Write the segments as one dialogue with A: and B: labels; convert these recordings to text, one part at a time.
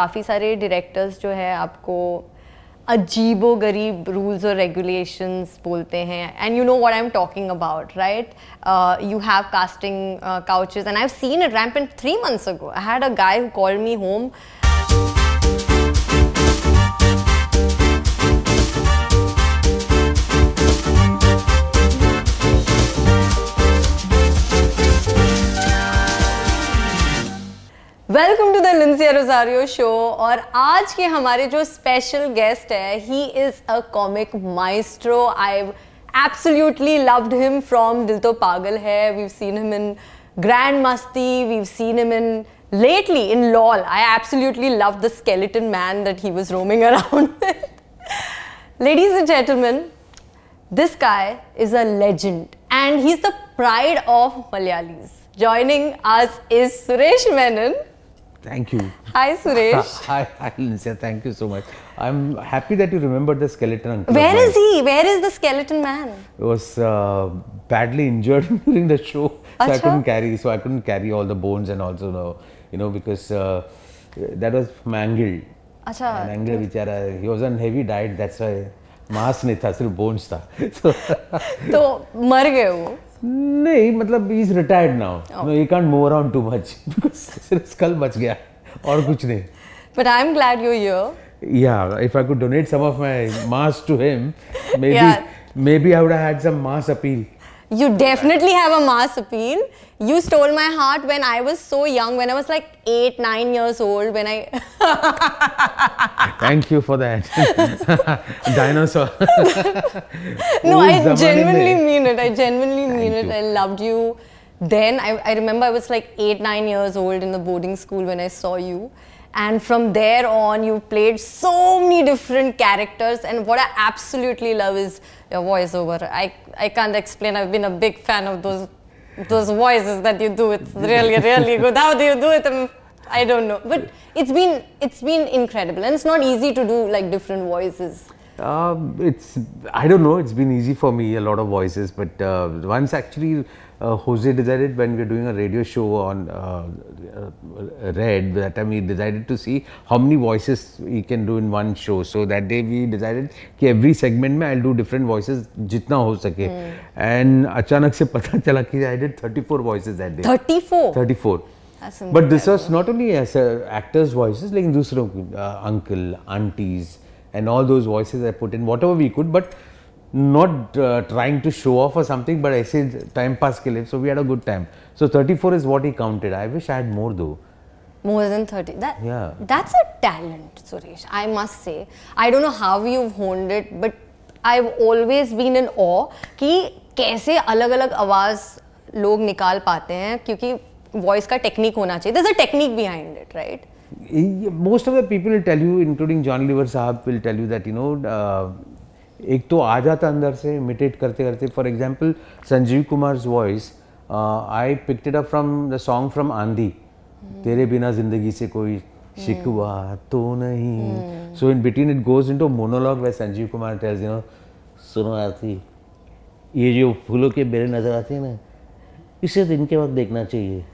A: काफ़ी सारे डायरेक्टर्स जो है आपको अजीबो गरीब रूल्स और रेगुलेशंस बोलते हैं and you know what I am talking about right you have casting couches and I have seen it ramp in three months ago I had a guy who call me home welcome to the Linsia Rosario show और आज के हमारे जो special guest है he is a comic maestro I absolutely loved him from दिल तो पागल है we've seen him in grand Masti we've seen him in lately in lol i absolutely loved the skeleton man that he was roaming around with ladies and gentlemen this guy is a legend and he's the pride of malayalis joining us is suresh menon
B: Thank you.
A: Hi, Suresh. hi,
B: hi, Thank you so much. I'm happy that you remembered the skeleton uncle.
A: Where is he? Where is the skeleton man?
B: He was uh, badly injured during the show, Achha. so I couldn't carry. So I couldn't carry all the bones and also you know, because uh, that was mangled. Achha. And angle he was on heavy diet. That's why mass नहीं था सिर्फ bones था
A: तो मर गए वो
B: नहीं मतलब is retired now no you can't move around too much because सिर्फ स्कल बच गया और कुछ नहीं
A: but I am glad you here
B: yeah if I could donate some of my mass to him maybe maybe I would had some mass appeal
A: You definitely have a mass appeal. You stole my heart when I was so young, when I was like eight, nine years old. When I.
B: Thank you for that. Dinosaur.
A: no, I genuinely mean it. I genuinely mean Thank it. You. I loved you. Then I, I remember I was like eight, nine years old in the boarding school when I saw you and from there on you played so many different characters and what i absolutely love is your voiceover i i can't explain i've been a big fan of those those voices that you do it's really really good how do you do it I'm, um, i don't know but it's been it's been incredible and it's not easy to do like different voices
B: uh, it's i don't know it's been easy for me a lot of voices but uh, once actually uh, Jose decided when we were doing a radio show on uh, uh Red, that time we decided to see how many voices we can do in one show. So that day we decided that every segment i I'll do different voices जितना हो सके. Hmm. And achanak se pata chala ki I did 34 voices that
A: day. 34.
B: 34. But this was not only as uh, actors' voices, like uh, uncle, aunties, and all those voices I put in whatever we could, but not uh, trying to show off or something, but I said time pass ke liye. So we had a good time. So 34 is what he counted. I wish I had more though.
A: More than 30. That, yeah. That's a talent, Suresh. I must say. I don't know how you've honed it, but I've always been in awe कि कैसे अलग अलग आवाज़ लोग निकाल पाते हैं क्योंकि वॉइस का There's a technique behind it, right?
B: most of the people will tell you, including John Lever Sahab, will tell you that you know uh, एक तो आ जाता अंदर से इमिटेट करते करते for example Sanjeev Kumar voice I picked up from the song from Aandhi तेरे बिना जिंदगी से कोई hmm. शिकवा तो नहीं so in between it goes into monologue way Sanjeev Kumar tells you know सुनो आरती ये जो फूलों के बेले नज़र आते हैं ना इसे दिन के वक्त देखना चाहिए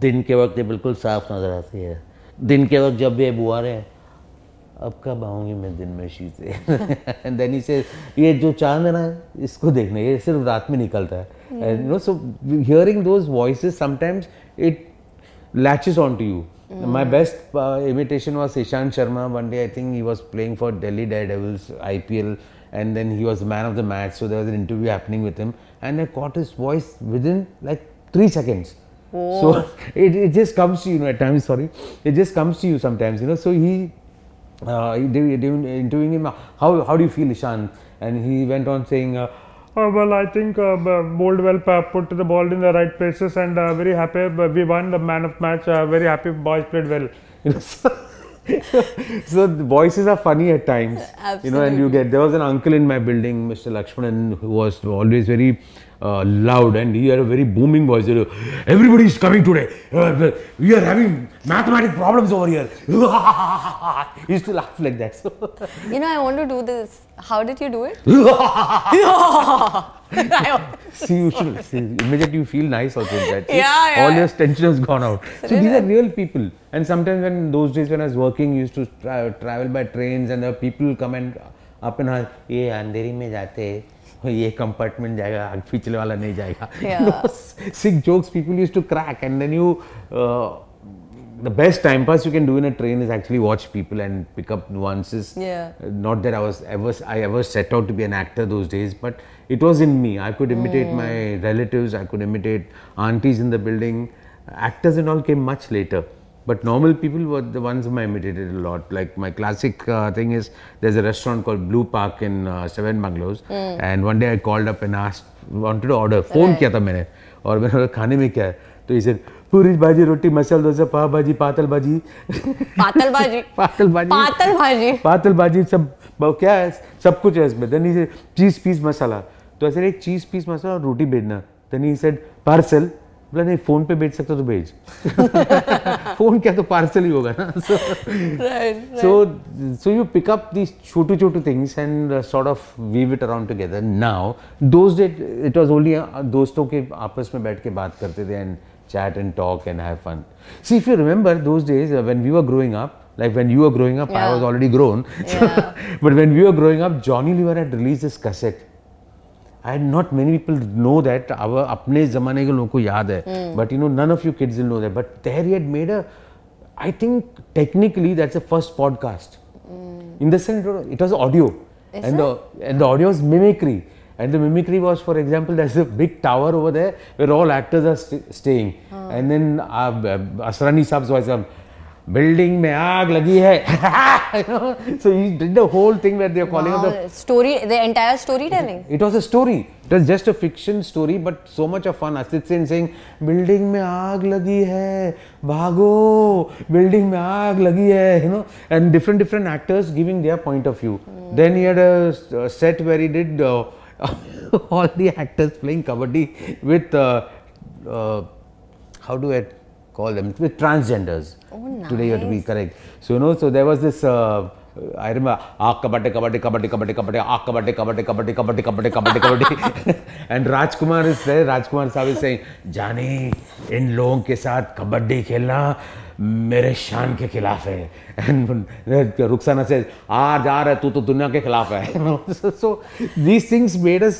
B: दिन के वक्त ये बिल्कुल साफ नज़र आती है दिन के वक्त जब ये बुआ रहे हैं अब कब आऊँगी मैं दिन में शीशे देन ही से ये जो चांद है ना इसको देखना ये सिर्फ रात में निकलता है and no so hearing those voice sometimes it latches on to you my best imitation was Ishant Sharma one day I think he was playing for Delhi day dwells I P L and then he was man of the match so there was an interview happening with him and I caught is voice within like three seconds so it it just comes you know at time sorry it just comes to you sometimes you know so he uh, interviewing him, how, how do you feel, Ishan? And he went on saying, uh, uh Well, I think uh, well, uh, put the ball in the right places and uh, very happy. we won the man of match. very happy, boys played well. so the voices are funny at times Absolutely. you know and you get there was an uncle in my building mr lakshmanan who was always very uh, loud and he had a very booming voice. Everybody is coming today. Uh, we are having mathematical problems over here. he used to laugh like that.
A: you know, I want to do this. How did you do it?
B: see, you should see, immediately you feel nice also in that. Yeah, yeah. All your tension has gone out. So these are real people. And sometimes when those days when I was working, used to tra- travel by trains and the people come and up and hey, Andheri में जाते हैं ये compartment जाएगा पिछले वाला नहीं जाएगा sick jokes people use to crack and then you the best time pass you can do in a train is actually watch people and pick up nuances not that I was ever I ever set out to be an actor those days but it was in me I could imitate my relatives I could imitate aunties in the building actors in all came much later But normal people were the ones whom I imitated a lot. Like my classic uh, thing is there's a restaurant called Blue Park in uh, Seven Bungalows, mm. and one day I called up and asked, wanted to order. Phone right. kiya tha maine, किया था मैंने और मैंने बोला खाने में क्या है तो इसे पूरी भाजी रोटी मसाला डोसा पाव भाजी पातल भाजी पातल भाजी पातल भाजी पातल भाजी पातल भाजी सब क्या है सब कुछ है इसमें देन ही चीज़ पीस मसाला तो ऐसे ek cheese piece masala aur roti भेजना Then he said, parcel. बोला नहीं फोन पे भेज सकते तो भेज फोन क्या तो पार्सल ही होगा ना so so so you pick up this छोटू छोटू things and sort of weave it around together now it was only दोस्तों के आपस में बैठ के बात करते थे and chat and talk and have fun see if you remember those days when we are growing up like when you are growing up I was already grown but when we were growing up Johnny liver had release this cassette I not many people know that our अपने जमाने के लोगों को याद है but you know none of you kids know that but there you had made I think technically that's a first podcast in देंस sense it was audio and and audio was mimicry and the mimicry was for example that's a big tower over there all actors are staying and then Asrani साहब building में आग लगी है so he did the whole thing where they are calling the
A: story the entire story telling
B: it was a story it was just a fiction story but so much of fun Asit Sen saying building में आग लगी है भागो building में आग लगी है you know and different different actors giving their point of view then he had a set where he did all the actors playing kabaddi with how do it call them with transgenders. Oh, nice. Today you have to be correct. So you know, so there was this. Uh, I remember ah kabaddi kabaddi kabaddi kabaddi kabaddi ah kabaddi kabaddi kabaddi kabaddi kabaddi kabaddi kabaddi and Rajkumar is there Rajkumar sir is saying जाने इन लोगों के साथ कबड्डी खेलना मेरे शान के खिलाफ है एंड रुखसाना से आ जा रहा है तू तो दुनिया के खिलाफ है so these things made us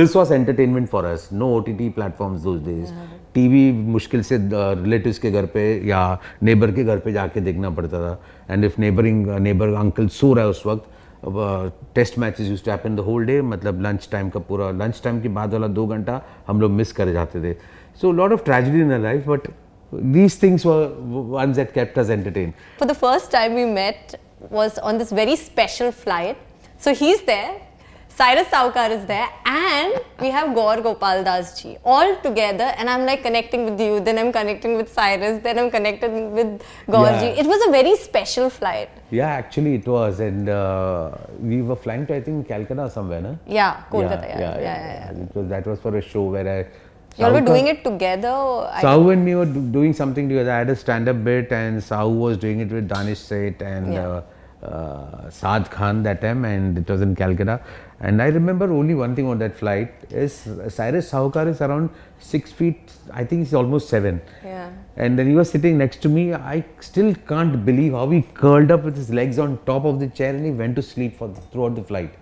B: this was entertainment for us no OTT platforms those days TV मुश्किल से रिलेटिव्स के घर पे या नेबर के घर पे जाके देखना पड़ता था and if neighbouring neighbour uncle सो रहा है उस वक्त test matches use to happen the whole day मतलब लंच टाइम का पूरा लंच टाइम के बाद वाला दो घंटा हम लोग मिस कर जाते थे so lot of tragedy in life but these things ones that kept entertain for the first time we met met on this very special flight so
A: he is there Cyrus Saukar is there, and we have Gaur Gopal Das ji all together. And I'm like connecting with you, then I'm connecting with Cyrus, then I'm connecting with Gaur yeah. It was a very special flight.
B: Yeah, actually it was, and uh, we were flying to I think Calcutta somewhere, na?
A: Yeah, Kolkata.
B: Yeah, yeah, yeah. yeah, yeah that was for a show where I.
A: You all were doing it together?
B: Sahu and me were do- doing something together. I had a stand up bit, and Sahu was doing it with Danish Seth and. Uh, uh, Saad Khan that time, and it was in Calcutta. And I remember only one thing on that flight is Cyrus Sahukar is around six feet. I think he's almost seven. Yeah. And then he was sitting next to me. I still can't believe how he curled up with his legs on top of the chair and he went to sleep for throughout the flight.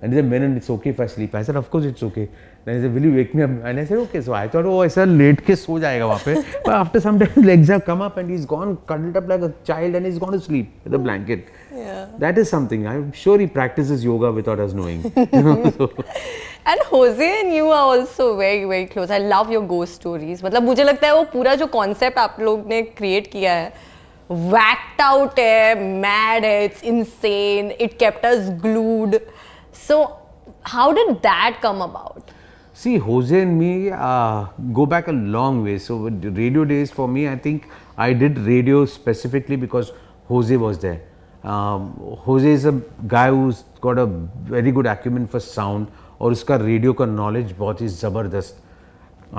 B: And he said, Menon, it's okay if I sleep. I said, Of course, it's okay. Then he said, will you wake me up? And I said, okay. So I thought, oh, I said, late ke so jayega wahan pe. But after some time, legs have come up and he's gone cuddled up like a child and he's gone to sleep with a blanket. Yeah. That is something. I'm sure he practices yoga without us knowing. You know, so.
A: And Jose and you are also very very close I love your go stories मतलब मुझे लगता है वो पूरा जो concept आप लोग ने क्रिएट किया है वैक्ट आउट है मैड है it's insane it kept us glued so how did that come about
B: See, Jose and me uh, go back a long way. So, radio days for me, I think I did radio specifically because Jose was there. Um, Jose is a guy who's got a very good acumen for sound और उसका radio का knowledge बहुत ही ज़बरदस्त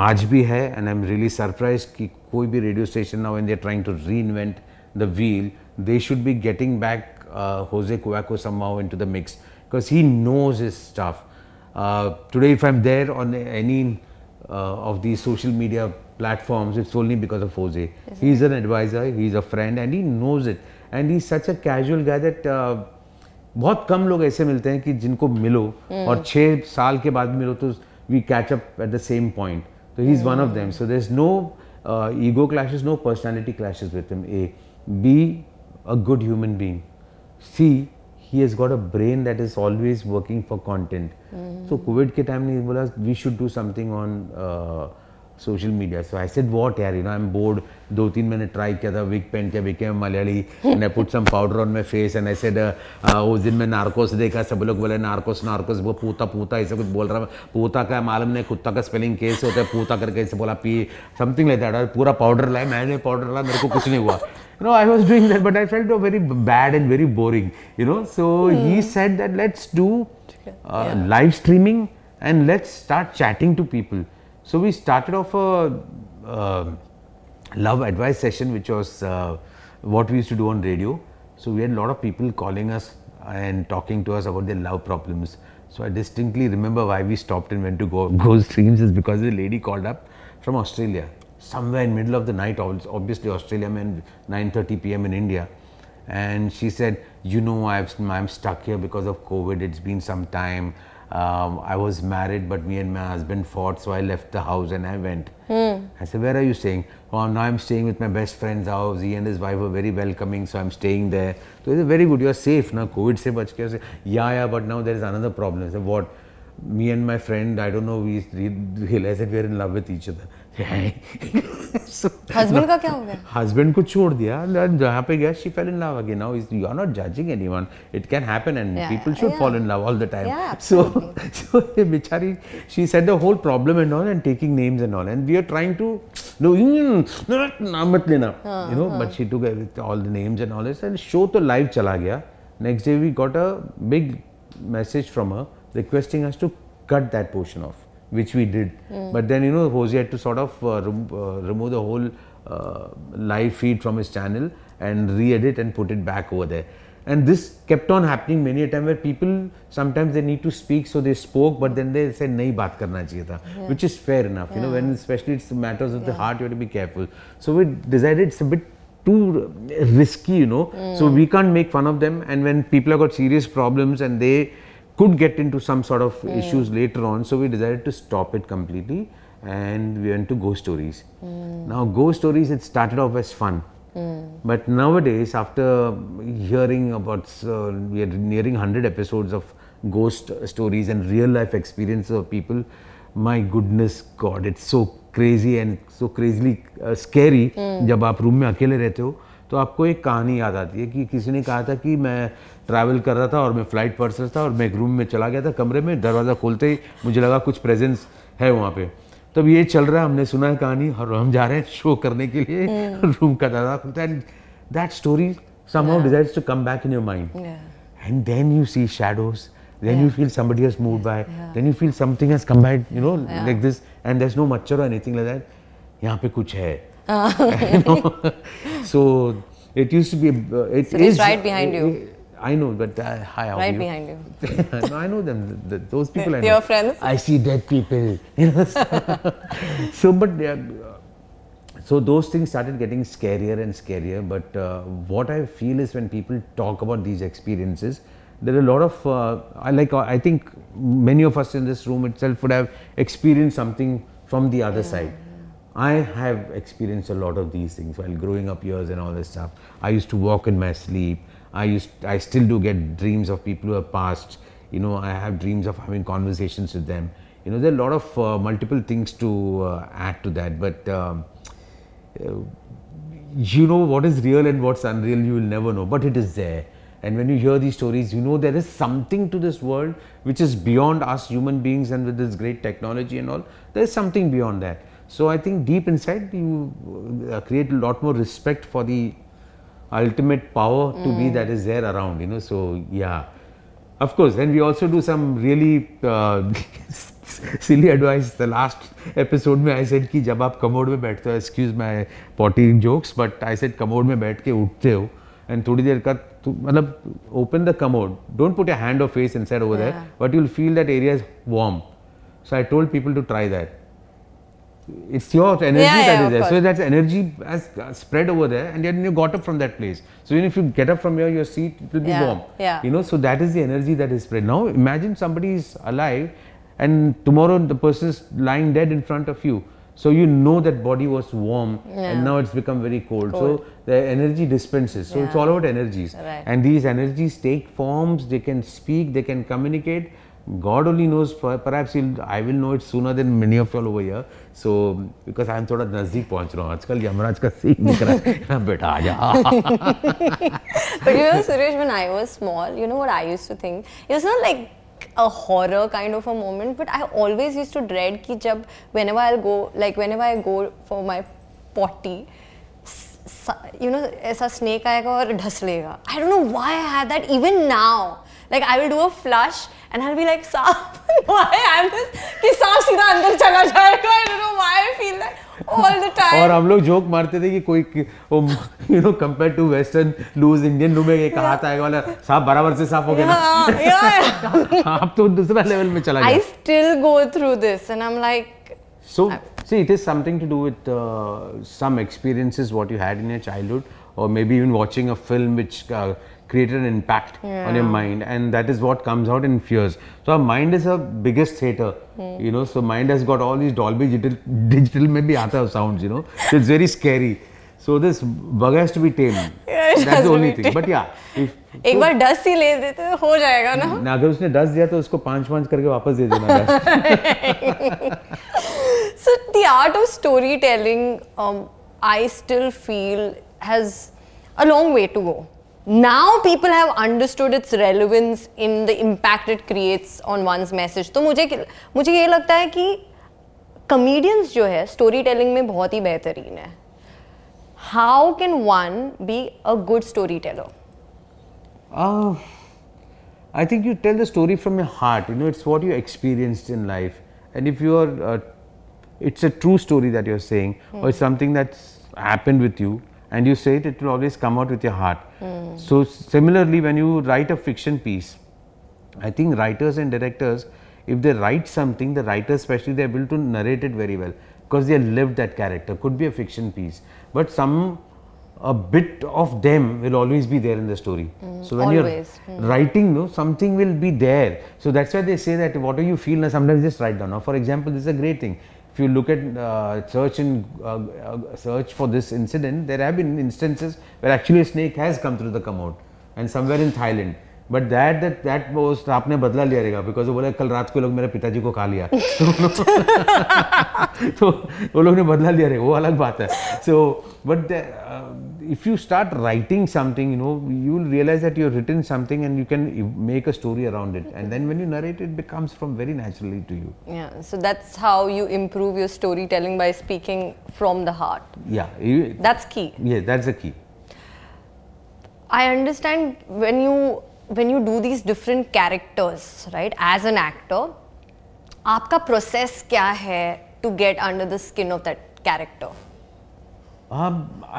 B: आज भी है and I am really surprise कि कोई भी radio station now and they trying to reinvent the wheel they should be getting back होजे कुवैको समाउ in to the mix because he knows is stuff Uh, today, if I'm there on any uh, of these social media platforms, it's only because of Jose. Yes, he's an advisor, he's a friend, and he knows it. And he's such a casual guy that uh, बहुत कम लोग ऐसे मिलते हैं कि जिनको मिलो mm. और hmm. छः साल के बाद मिलो तो we catch up at the same point तो he is one of them so there is no ego clashes no personality clashes with him A B a good human being see he has got a brain that is always working for content so COVID के time ने बोला we should do something on social media so I said what यार you know I am bored दो तीन मैंने try किया था wig पेन क्या became Malayali and I put some powder on my face and I said उस दिन मैं नार्कोस देखा सब लोग बोले नार्कोस नार्कोस वो पूता पूता ऐसे कुछ बोल रहा है पूता का मालूम नहीं कुत्ता का स्पेलिंग कैसे होता है पूता करके ऐसे बोला पी समथिंग लाइक दैट और पूरा पाउडर लाया मैंने पाउडर लाया मेरे को कुछ नहीं हुआ you know I was doing that but I felt very bad and very boring you know so mm. he said that let's do uh, yeah. live streaming and let's start chatting So, we started off a uh, love advice session which was uh, what we used to do on radio. So, we had a lot of people calling us and talking to us about their love problems. So, I distinctly remember why we stopped and went to go, go streams is because a lady called up from Australia somewhere in middle of the night obviously Australia meant 9:30 p.m. in India and she said you know I've, I'm stuck here because of COVID it's been some time um, I was married, but me and my husband fought, so I left the house and I went. Mm. I said, Where are you staying? Well, oh, now I'm staying with my best friend's house. He and his wife are very welcoming, so I'm staying there. So it's very good. You're safe now. COVID se bach ke. yeah, yeah, but now there is another problem. I said, What? Me and my friend, I don't know, we realized that we are in love with each other.
A: Husband का क्या हो गया
B: husband को छोड़ दिया जहाँ पे गया she fell in love again now you are not judging anyone it can happen and people should fall in love all the time so so बिचारी she said the whole problem and all and taking names and all and we are trying to no नाम मत लेना you know but she took all the names and all this and show तो live चला गया next day we got a big message from a requesting us to cut that portion of which we did. Mm. But then you know Jose had to sort of uh, rem- uh, remove the whole uh, live feed from his channel and re-edit and put it back over there. And this kept on happening many a time where people sometimes they need to speak, so they spoke, but then they said nahi baat karna tha, yeah. which is fair enough. Yeah. You know, when especially it's matters of yeah. the heart, you have to be careful. So we decided it's a bit too risky, you know. Mm. So we can't make fun of them. And when people have got serious problems and they could get into some sort of mm. issues later on. So we decided to stop it completely and we went to ghost stories. Mm. Now, ghost stories, it started off as fun. Mm. But nowadays, after hearing about, uh, we are nearing 100 episodes of ghost stories and real life experiences of people, my goodness God, it's so crazy and so crazily uh, scary. Mm. जब आप room में अकेले रहते हो तो आपको एक कहानी याद आती है कि किसी ने कहा था कि मैं ट्रैवल कर रहा था और मैं फ्लाइट पर्सन था और मैं एक रूम में चला गया था कमरे में दरवाज़ा खोलते ही मुझे लगा कुछ प्रेजेंस है वहाँ पे तब ये चल रहा है हमने सुना है कहानी और हम जा रहे हैं शो करने के लिए रूम हम्म। का दरवाजा खुलता है and that story somehow डिजाइड to come back in your mind and then you see shadows then you feel somebody has move by then you feel something has come bad you know like this and there no मच्छर anything like that यहाँ पे कुछ है so it use to be it is right behind you I know, but uh, hi,
A: right you? behind you.
B: no, I know them. The, the, those people
A: I know. Your friends.
B: I see dead people. You know. So, so but uh, so those things started getting scarier and scarier. But uh, what I feel is when people talk about these experiences, there are a lot of uh, I like. I think many of us in this room itself would have experienced something from the other yeah. side. I have experienced a lot of these things while growing up years and all this stuff. I used to walk in my sleep. I used I still do get dreams of people who have passed. You know, I have dreams of having conversations with them. You know, there are a lot of uh, multiple things to uh, add to that, but um, uh, you know what is real and what's unreal, you will never know. But it is there. And when you hear these stories, you know there is something to this world which is beyond us human beings and with this great technology and all. There is something beyond that. So I think deep inside, you uh, create a lot more respect for the ultimate power to be mm. that is there around, you know. So, yeah. Of course, and we also do some really uh, silly advice. The last episode I said that when you commode in the हो excuse my potty jokes but I said commode में बैठ के उठते हो and open the commode don't put your hand or face inside over yeah. there but you'll feel that area is warm so I told people to try that it's your energy yeah, that yeah, is there. Course. So that energy has spread over there, and then you got up from that place. So even if you get up from your your seat, it will be yeah, warm. Yeah. You know, so that is the energy that is spread. Now imagine somebody is alive, and tomorrow the person is lying dead in front of you. So you know that body was warm, and now it's become very cold. cold. So the energy dispenses. So it's all about energies, right. and these energies take forms. They can speak. They can communicate. God only knows. Perhaps I will know it sooner than many of y'all over here. So because I am थोड़ा नज़दीक पहुंच रहा हूँ आजकल यमराज का scene दिख रहा है बेटा आ जा but you know Suresh when I was small you know what I used to think it's not like a horror kind of a moment but i always used to dread ki jab whenever i'll go like whenever I go for my potty you know ऐसा snake आएगा और ढस लेगा I don't know why I had that even now like I will do a flush and I'll be like, सांप why I am कि सांप सीधा अंदर चला जाएगा I don't know why I feel that. All the time. और हम लोग जोक मारते थे कि कोई you know compare to western loos Indian loo में ये कहा था एक वाला सांप बराबर से सांप हो गया ना आप तो दूसरा लेवल में चला गया I still go through this and I am like so See, it is something to do with uh, some experiences what you had in your childhood, or maybe even watching a film which uh, created an impact yeah. on your mind and that is what comes out in fears so our mind is a biggest theater mm. you know so mind has got all these dolby digital digital may be out sounds you know so it's very scary so this bug has to be tamed yeah, that's the only thing but yeah if, एक तो, बार dust ही ले देते तो हो जाएगा ना ना अगर उसने डस्ट दिया तो उसको पांच पांच करके वापस दे देना dust so the art of story telling I still feel has a long way to go now people have understood its relevance in the impact it creates on one's message तो मुझे मुझे ये लगता है कि कमेडियंस जो है story telling में बहुत ही बेहतरीन है how can one be a good story teller I think you tell the story from your heart you know it's what you experience in life and if you are it's a true story that you are saying और it's something that's happen with you and you say it, it will always come out with
C: your heart. Mm. So, similarly, when you write a fiction piece, I think writers and directors, if they write something, the writers especially, they are able to narrate it very well because they have lived that character. Could be a fiction piece, but some a bit of them will always be there in the story. Mm, so when always. you're mm. writing, no, something will be there. So that's why they say that whatever you feel, sometimes just write down. Now, for example, this is a great thing if you look at uh, search in uh, uh, search for this incident, there have been instances where actually a snake has come through the commode, and somewhere in Thailand. But that that that वो staff ने बदला लिया रहेगा because वो बोला कल रात को लोग मेरे पिताजी को खा लिया तो तो वो लोग ने बदला लिया रहेगा वो अलग बात है so but if you start writing something you know you will realise that you written something and you can make a story around it and then when you narrate it becomes from very naturally to you yeah so that's how you improve your story telling by speaking from the heart yeah that's key yeah that's the key I understand when you when you do these different characters, right, as an actor, आपका process क्या है to get under the skin of that character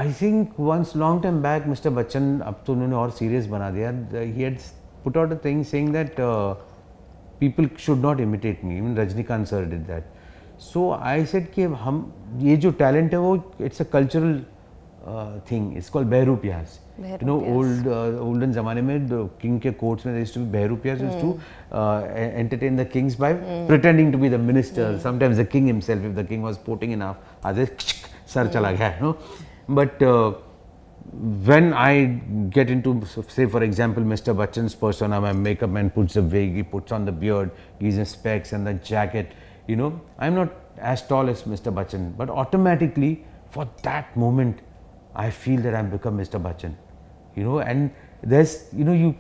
C: I think once long time back mister Bachchan अब तो उन्होंने और serious बना दिया he had put out a thing saying that people should not imitate me even Rajinikanth sir did that so I said कि हम ये जो टैलेंट है वो it's a cultural thing is call bahurupiya you know old olden जमाने में king के courts में to be bahurupiya is to entertain the kings by pretending to be the minister sometimes the king himself if the king was pouting enough others sir चला गया no but when I get into, say, for example, Mr. Bachchan's persona, my makeup man puts a wig, he puts on the beard, he's in specs and the jacket, you know, I'm not as tall as Mr. Bachchan, but automatically for that moment, I feel that I've become Mr. Bachchan, you know, and there's, you know, you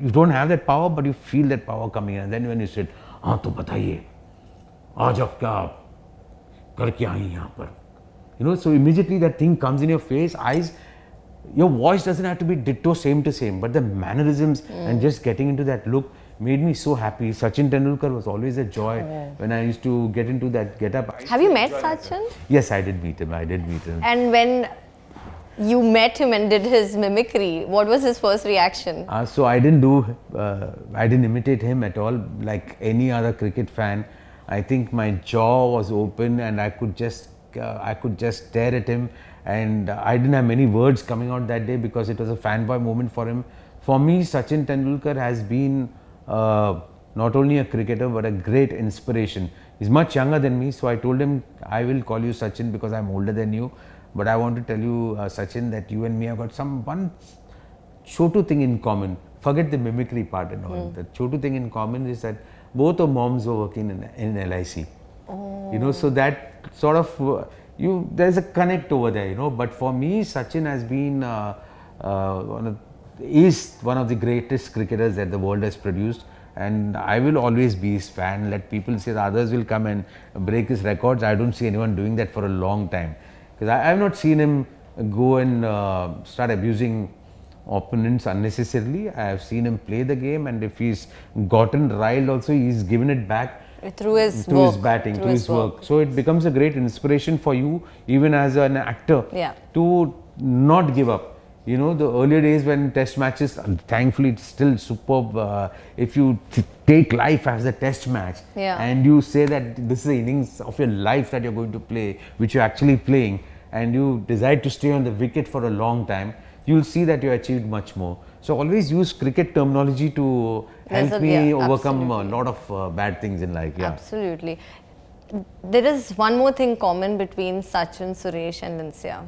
C: you don't have that power, but you feel that power coming in. And then when you said, to bataye, aaj ab kya क्या करके you know so immediately that thing comes in your face eyes your voice doesn't have to be ditto same to same but the mannerisms mm. and hmm. just getting into that look made me so happy. Sachin Tendulkar was always a joy oh, yeah. when I used to get into that get up. Have you met Sachin? Myself. Yes, I did meet him. I did meet him. And when you met him and did his mimicry, what was his first reaction? Uh, so I didn't do, uh, I didn't imitate him at all. Like any other cricket fan, I think my jaw was open and I could just, uh, I could just stare at him. And I didn't have many words coming out that day because it was a fanboy moment for him. For me, Sachin Tendulkar has been uh, not only a cricketer but a great inspiration. He's much younger than me, so I told him I will call you Sachin because I'm older than you. But I want to tell you, uh, Sachin, that you and me have got some one chotu thing in common. Forget the mimicry part and all. Mm. The chotu thing in common is that both our moms were working in, in LIC. Oh. You know, so that sort of uh, you there's a connect over there. You know, but for me, Sachin has been uh, uh one of is one of the greatest cricketers that the world has produced and I will always be his fan. Let people say others will come and break his records. I don't see anyone doing that for a long time because I, I have not seen him go and uh, start abusing opponents unnecessarily. I have seen him play the game, and if he's gotten riled, also he's given it back through
D: his
C: through work,
D: his
C: batting, through, through his, his work. work. So it becomes a great inspiration for you, even as an actor,
D: yeah.
C: to not give up you know the earlier days when test matches thankfully it's still superb uh, if you t- take life as a test match
D: yeah.
C: and you say that this is the innings of your life that you're going to play which you're actually playing and you decide to stay on the wicket for a long time you'll see that you achieved much more so always use cricket terminology to help me yeah, overcome absolutely. a lot of uh, bad things in life yeah
D: absolutely there is one more thing common between sachin suresh and linsya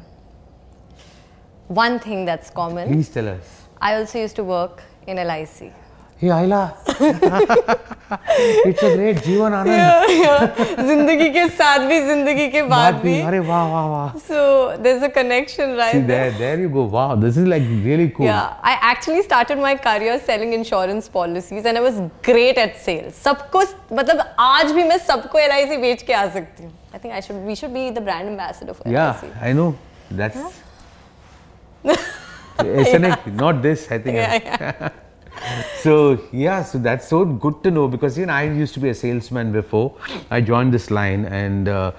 D: one thing that's common.
C: Please tell us.
D: I also used to work in LIC.
C: Hey, Ayla. it's a great Jeevan Anand. Yeah, yeah.
D: Zindagi ke saath bhi, zindagi ke baad bhi. अरे wow, wow, wow. So there's a connection right
C: See, there.
D: There
C: you go. Wow, this is like really cool.
D: Yeah, I actually started my career selling insurance policies and I was great at sales. सबको मतलब आज भी मैं सबको LIC बेच के आ सकती think I should we should be the brand ambassador
C: for yeah, LIC. Yeah, I know. That's. Isn't yeah. it? Not this, I think. Yeah, yeah. so, yeah, so that's so good to know because, you know, I used to be a salesman before I joined this line and uh,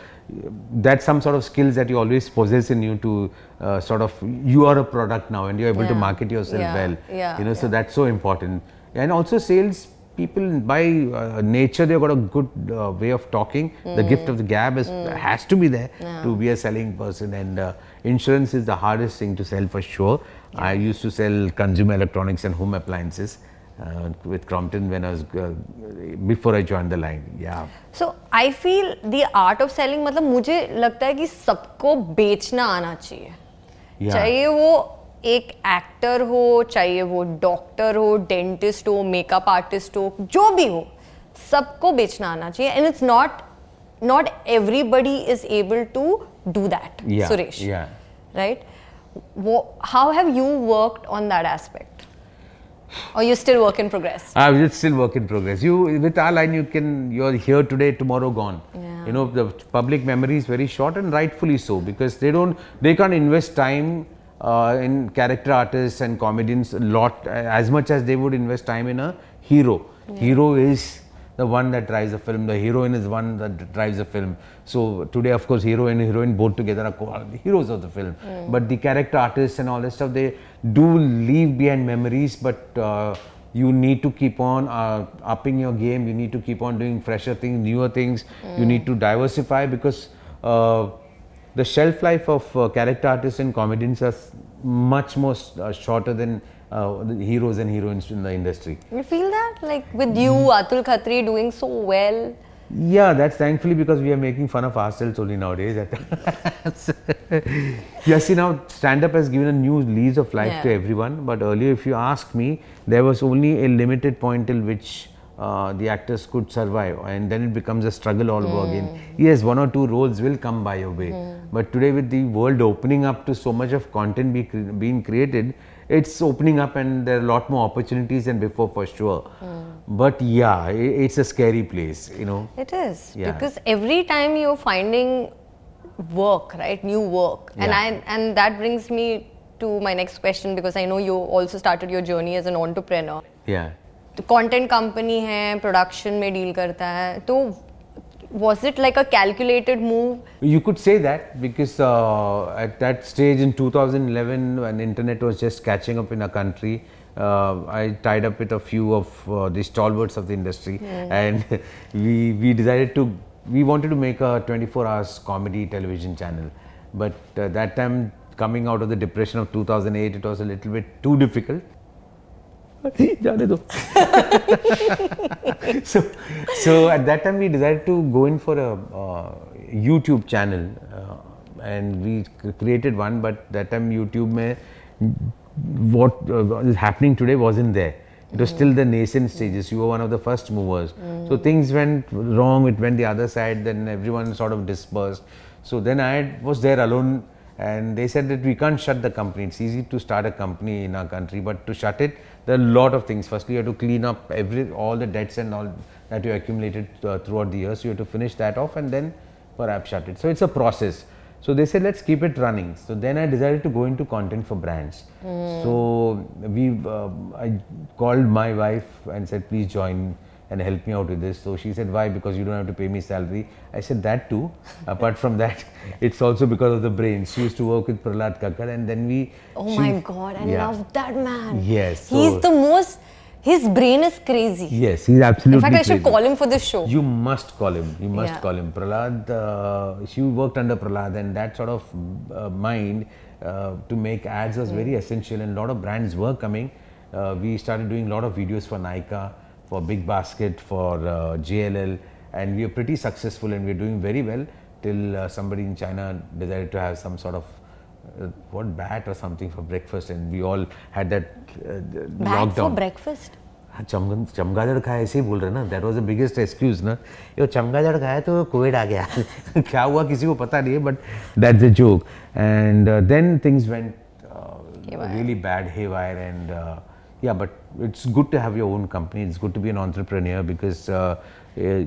C: that's some sort of skills that you always possess in you to uh, sort of, you are a product now and you're able to market yourself well. Yeah. You know, so that's so important. And also, sales people by uh, nature they've got a good uh, way of talking mm. the gift of the gab is, mm. has to be there yeah. to be a selling person and uh, Insurance is the hardest thing to sell for sure. Yeah. I used to sell consumer electronics and home appliances. Uh, with Crompton when I was uh, before I joined the line. Yeah.
D: So I feel the art of selling मतलब मुझे लगता है कि सबको बेचना आना चाहिए yeah. चाहिए वो एक एक्टर हो चाहिए वो डॉक्टर हो डेंटिस्ट हो मेकअप आर्टिस्ट हो जो भी हो सबको बेचना आना चाहिए and it's not not everybody is able to do that,
C: yeah,
D: Suresh.
C: Yeah.
D: Right? How have you worked on that aspect? Or you still work in progress?
C: Uh, it's still work in progress. You with our line, you can you're here today, tomorrow gone. Yeah. You know the public memory is very short, and rightfully so because they don't they can't invest time uh, in character artists and comedians a lot as much as they would invest time in a hero. Yeah. Hero is the one that drives the film. The heroine is one that drives the film. So today, of course, hero and heroine both together are the heroes of the film. Mm. But the character artists and all that stuff, they do leave behind memories, but uh, you need to keep on uh, upping your game. You need to keep on doing fresher things, newer things. Mm. You hmm. need to diversify because uh, the shelf life of uh, character artists and comedians are much more uh, shorter than uh, heroes and heroines in the industry.
D: You feel that? Like with you, mm. Atul Khatri doing so well?
C: Yeah, that's thankfully because we are making fun of ourselves only nowadays. Yes, see now stand up has given a new lease of life yeah. to everyone. But earlier, if you ask me, there was only a limited point till which uh, the actors could survive, and then it becomes a struggle all mm. over again. Mm. Yes, one or two roles will come by your way, mm. but today with the world opening up to so much of content be cre- being created, it's opening up and there are a lot more opportunities than before for sure. Mm. But yeah, it's a scary place, you know.
D: It is yeah. because every time you're finding work, right, new work, yeah. and I and that brings me to my next question because I know you also started your journey as an entrepreneur.
C: Yeah.
D: Content company है production में deal करता है तो was it like a calculated move?
C: You could say that because uh, at that stage in 2011, when internet was just catching up in a country, uh, I tied up with a few of uh, the stalwarts of the industry, mm. and we we decided to we wanted to make a 24 hours comedy television channel, but uh, that time coming out of the depression of 2008, it was a little bit too difficult. जाने दो so so at that time we decided to go in for a uh, YouTube channel uh, and we created one but that time YouTube mein what uh, happening today wasn't there it was mm. still the nascent stages you were one of the first movers mm. so things went wrong it went the other side then everyone sort of dispersed so then i was there alone and they said that we can't shut the company it's easy to start a company in our country but to shut it there are a lot of things. Firstly, you have to clean up every all the debts and all that you accumulated uh, throughout the years. So you have to finish that off and then perhaps shut it. So it's a process. So they said, let's keep it running. So then I decided to go into content for brands. Mm. So we, uh, I called my wife and said, please join and help me out with this. So she said, Why? Because you don't have to pay me salary. I said, That too. Apart from that, it's also because of the brains. She used to work with Prahlad Kakkar and then
D: we. Oh
C: she,
D: my God, I yeah. love that man.
C: Yes.
D: So he's the most. His brain is crazy.
C: Yes, he's absolutely. In fact,
D: I
C: should
D: call him for the show.
C: You must call him. You must yeah. call him. Pralad, uh, she worked under Pralad and that sort of uh, mind uh, to make ads was very essential. And a lot of brands were coming. Uh, we started doing a lot of videos for Nika for Big Basket, for uh, JLL, and we are pretty successful and we are doing very well till uh, somebody in China decided to have some sort of uh, what bat or something for breakfast, and we all had that uh, bat
D: lockdown. for breakfast.
C: चमगन चमगादड़ खाया ऐसे ही बोल रहे ना that was the biggest excuse ना ये चमगादड़ खाया तो कोविड आ गया क्या हुआ किसी को पता नहीं है but that's a joke and then things went really bad haywire and yeah but it's good to have your own company it's good to be an entrepreneur because uh, eh,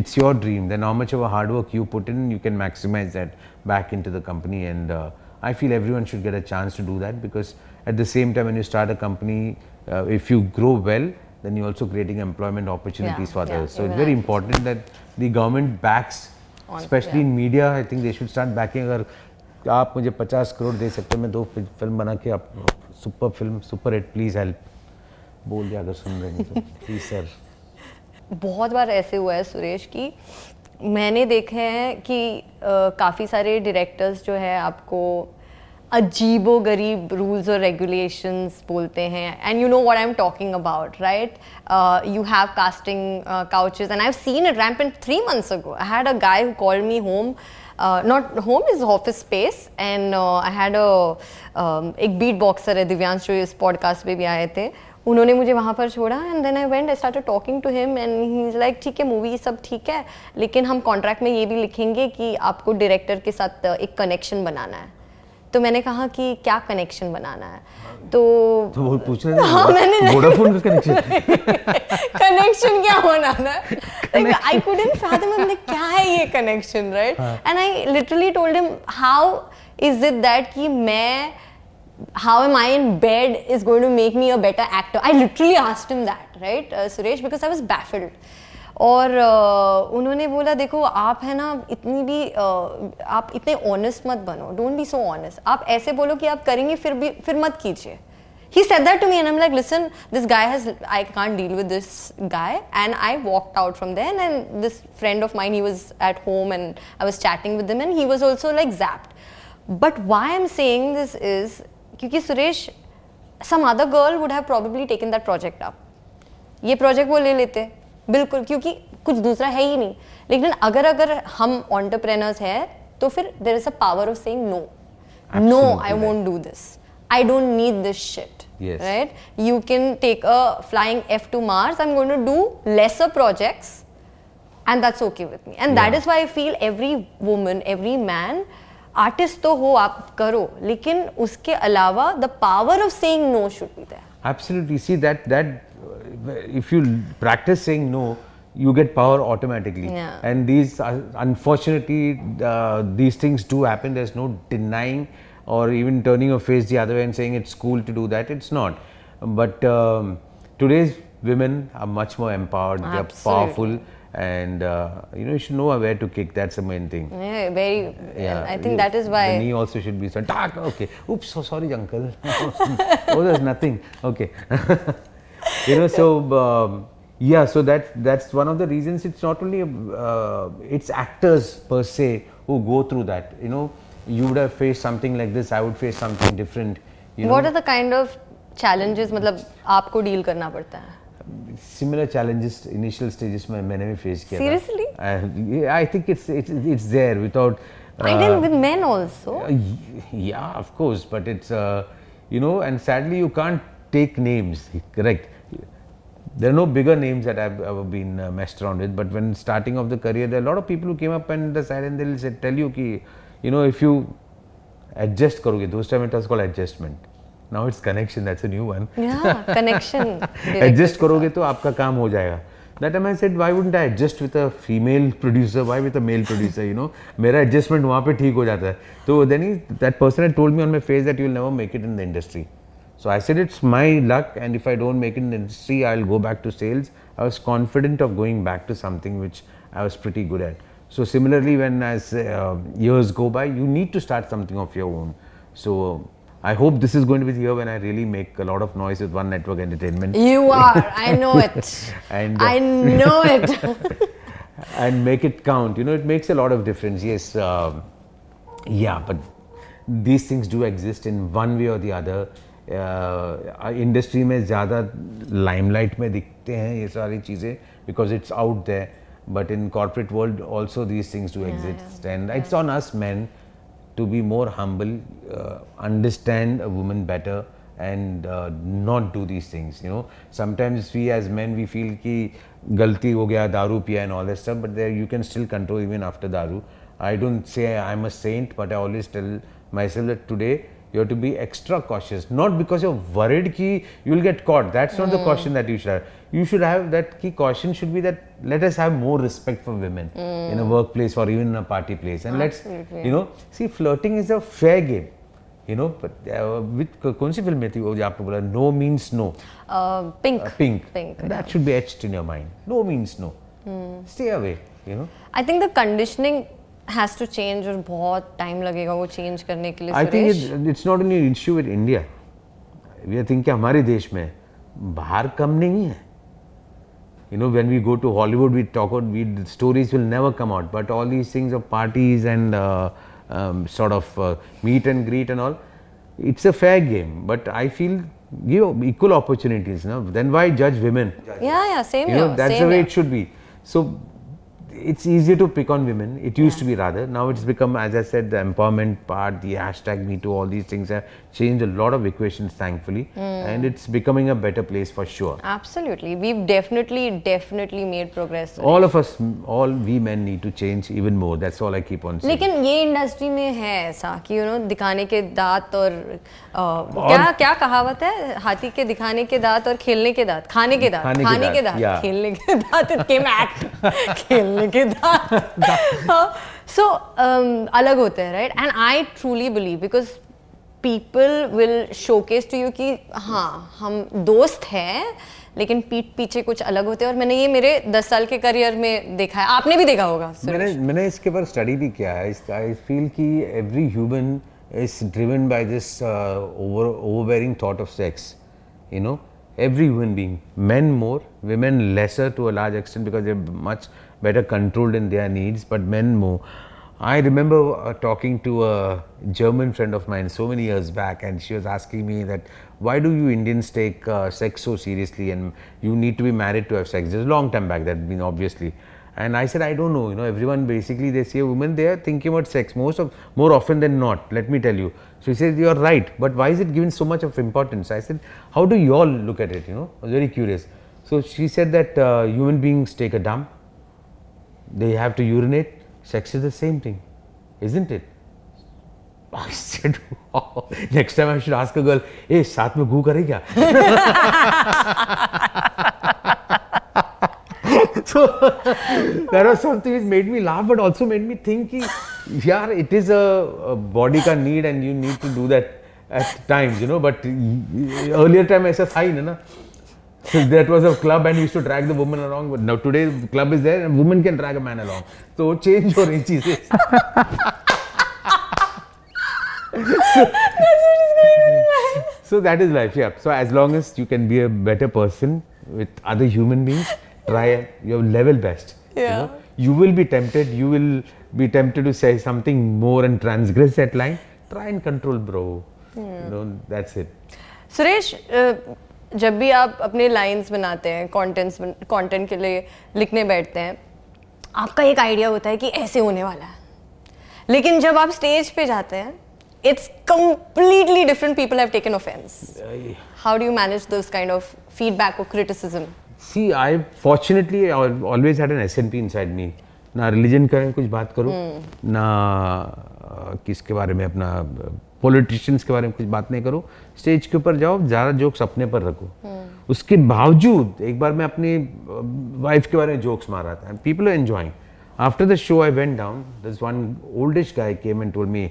C: it's your dream then how much of a hard work you put in you can maximize that back into the company and uh, i feel everyone should get a chance to do that because at the same time when you start a company uh, if you grow well then you're also creating employment opportunities yeah, for others yeah, so it's very important that the government backs On, especially yeah. in media i think they should start backing our आप मुझे 50 करोड़ दे सकते हैं मैं दो film बना के आप super film super hit please help बोल दिया अगर सुन रहे हैं तो प्लीज सर
D: बहुत बार ऐसे हुआ है सुरेश कि मैंने देखे हैं कि काफ़ी सारे डायरेक्टर्स जो है आपको अजीबो गरीब रूल्स और रेगुलेशंस बोलते हैं and you know what I am talking about right you have casting couches and I have seen it ramp in three months ago I had a guy who called me home not home is office space and I had एक beat boxer है दिव्यांश जो इस podcast पर भी आए थे उन्होंने मुझे वहाँ पर छोड़ा and then I went I start talking to him and he is like ठीक है मूवी सब ठीक है लेकिन हम कॉन्ट्रैक्ट में ये भी लिखेंगे कि आपको डायरेक्टर के साथ uh, एक कनेक्शन बनाना है तो मैंने कहा कि क्या कनेक्शन बनाना है तो,
C: तो वो पूछ रहे हाँ मैंने वोडाफोन का कनेक्शन
D: कनेक्शन क्या बनाना है आई कुडंट फैथम लाइक क्या है ये connection right and I literally told him how is it that कि मैं how am I in bed is going to make me a better actor. I literally asked him that, right, uh, Suresh, because I was baffled. Or, uh, उन्होंने बोला देखो आप है ना इतनी भी uh, आप इतने ऑनेस्ट मत बनो डोंट बी सो ऑनेस्ट आप ऐसे बोलो कि आप करेंगे फिर भी फिर मत कीजिए he said that to me and i'm like listen this guy has i can't deal with this guy and i walked out from there and this friend of mine he was at home and i was chatting with him and he was also like zapped but why i'm saying this is क्योंकि Suresh some other girl would have probably taken that project up ये project वो ले लेते बिल्कुल क्योंकि कुछ दूसरा है ही नहीं लेकिन अगर अगर हम ऑन्टरप्रेनर्स हैं तो फिर there is a power of saying no no I won't do this I don't need this shit right you can take a flying F to Mars I am going to do lesser projects and that's okay me me and that is why I feel every woman every man artist तो हो आप करो लेकिन उसके अलावा the power of saying no should be there
C: absolutely see that that if you practice saying no you get power automatically and these unfortunately these things do happen there is no denying और even turning your face the other way and saying it's cool to do that it's not but today's women are much more empowered they are powerful and uh, you know you should know where to kick. That's the main thing.
D: Yeah, very. Yeah, I think you, that is why
C: the knee also should be so tack. Okay, oops, so sorry, uncle. oh, there's nothing. Okay, you know so. Um, yeah, so that that's one of the reasons. It's not only uh, it's actors per se who go through that. You know, you would have faced something like this. I would face something different. You
D: what
C: know?
D: are the kind of challenges? मतलब आपको deal करना पड़ता है?
C: similar challenges initial stages में मैंने भी face किया
D: seriously
C: I, I think it's it's it's there without
D: uh, I deal with men also
C: yeah of course but it's uh, you know and sadly you can't take names correct there are no bigger names that I've ever been uh, messed around with but when starting of the career there are a lot of people who came up and the side and they'll say, tell you ki you know if you adjust karoge those time it was called adjustment now it's connection that's a new one
D: connection
C: adjust करोगे तो आपका काम हो जाएगा that I why wouldn't I adjust with a female producer Why with a male producer you know मेरा adjustment वहाँ पे ठीक हो जाता है तो then he that person had told me on my face that you will never make it in the industry So I said, it's my luck, and if I don't make it in the industry, I'll go back to sales. I was confident of going back to something which I was pretty good at. So similarly, when as uh, years go by, you need to start something of your own. So I hope this is going to be the year when I really make a lot of noise with One Network Entertainment.
D: You are. I know it. and uh, I know it.
C: and make it count. You know, it makes a lot of difference. Yes. Uh, yeah, but these things do exist in one way or the other. Industry में ज़्यादा limelight में दिखते हैं ये सारी चीज़ें because it's out there. but in corporate world also these things do exist and it's on us men to be more humble, uh, understand a woman better, and uh, not do these things. You know, sometimes we as men we feel ki galti ho gaya, daru piya and all that stuff, but there you can still control even after daru. I don't say I'm a saint, but I always tell myself that today you have to be extra cautious. Not because you're worried ki you'll get caught. That's not mm. the hmm. caution that you should have you should have that key caution should be that let us have more respect for women mm. in a workplace or even in a party place and Absolutely. let's you know see flirting is a fair game you know कौन सी film में थी वो जो आपने बोला no
D: means
C: no
D: pink
C: pink that should be etched in your mind no means no stay away you know
D: I think the conditioning has to change और बहुत टाइम लगेगा वो चेंज करने के लिए I think
C: it's not only issue with India I think हमारे देश में बाहर कम नहीं है you know when we go to hollywood we talk about we stories will never come out but all these things of parties and uh, um, sort of uh, meet and greet and all it's a fair game but i feel give equal opportunities now then why judge women
D: yeah yeah same
C: you know
D: that's
C: the way here. it should be so it's easier to pick on women. It used yeah. to be rather. Now it's become, as I said, the empowerment part, the hashtag Me Too, all these things have changed a lot of equations, thankfully. Mm. And it's becoming a better place for sure.
D: Absolutely. We've definitely, definitely made progress.
C: All of us, all we men need to change even more. That's all I keep on saying.
D: Lekin ye industry mein hai aisa, ki, you know, dikhane ke daat aur, और kya, क्या कहावत है हाथी के दिखाने के दांत और खेलने के दांत खाने के दांत खाने के दांत खेलने के दांत इट केम एक्ट उनके सो um, अलग होते हैं right and I truly believe because people will showcase to you कि हाँ हम दोस्त हैं लेकिन पीठ पीछे कुछ अलग होते हैं और मैंने ये मेरे दस साल के करियर में देखा है आपने भी देखा होगा मैंने
C: मैंने इसके ऊपर स्टडी भी किया है आई फील कि every human is driven by this over overbearing thought of sex you know every human being men more women lesser to a large extent because much better controlled in their needs, but men more. I remember uh, talking to a German friend of mine so many years back, and she was asking me that why do you Indians take uh, sex so seriously and you need to be married to have sex? This is a long time back, that been obviously. And I said, I don't know. You know, everyone basically they see a woman, they are thinking about sex most of more often than not. Let me tell you. So he says you are right, but why is it given so much of importance? I said, how do you all look at it? You know, I was very curious. So she said that uh, human beings take a dump they have to urinate. Sex is the same thing, isn't it? I said, wow. next time I should ask a girl, hey, saath mein goo करे क्या? so that was something which made me laugh, but also made me think, ki, yeah, it is a, a body ka need and you need to do that at times, you know. But earlier time ऐसा था ही na. ना. So that was a club, and used to drag the woman along. But now today, the club is there, and woman can drag a man along. So change your inches. so that is life, yeah. So as long as you can be a better person with other human beings, try your level best. Yeah. You, know? you will be tempted. You will be tempted to say something more and transgress that line. Try and control, bro. Yeah. You know, that's it.
D: Suresh, uh, जब भी आप अपने lines बनाते हैं contents content के लिए लिखने बैठते हैं आपका एक आइडिया होता है कि ऐसे होने वाला है लेकिन जब आप स्टेज पे जाते हैं it's completely different people have taken offence how do you manage this kind of feedback और criticism
C: see I fortunately always had an SNP inside me ना रिलीजन का कुछ बात करूं hmm. ना किसके बारे में अपना पॉलिटिशियंस के बारे में कुछ बात नहीं करो स्टेज के ऊपर जाओ ज़्यादा जोक्स अपने पर रखो हम्म। उसके बावजूद एक बार मैं अपनी वाइफ के बारे में जोक्स मार रहा था people are enjoying after the show I went down this one oldest guy came and told me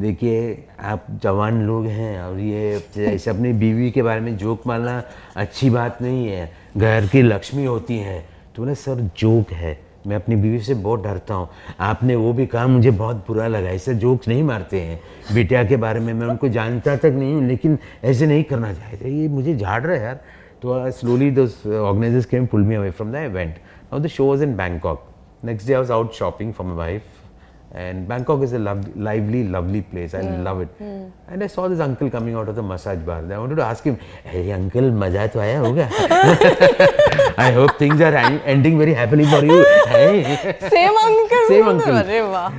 C: देखिए आप जवान लोग हैं और ये ऐसे अपनी बीवी के बारे में जोक मारना अच्छी बात नहीं है घर की लक्ष्मी होती है तो बोला सर जोक है मैं अपनी बीवी से बहुत डरता हूँ आपने वो भी कहा मुझे बहुत बुरा लगा ऐसे जोक्स नहीं मारते हैं बिटिया के बारे में मैं उनको जानता तक नहीं हूँ लेकिन ऐसे नहीं करना चाहिए ये मुझे झाड़ रहा है यार तो slowly those organisers came pull me away from the event now the show was in Bangkok next day I was out shopping for my wife And Bangkok is a lively, lovely place. I love it. Hmm. And I saw this uncle coming out of the massage bar. I wanted to ask him, "Hey, uncle, मजा तो आया होगा? I hope things are ending very happily for you." Hey. Same uncle. Same uncle. अरे वाह.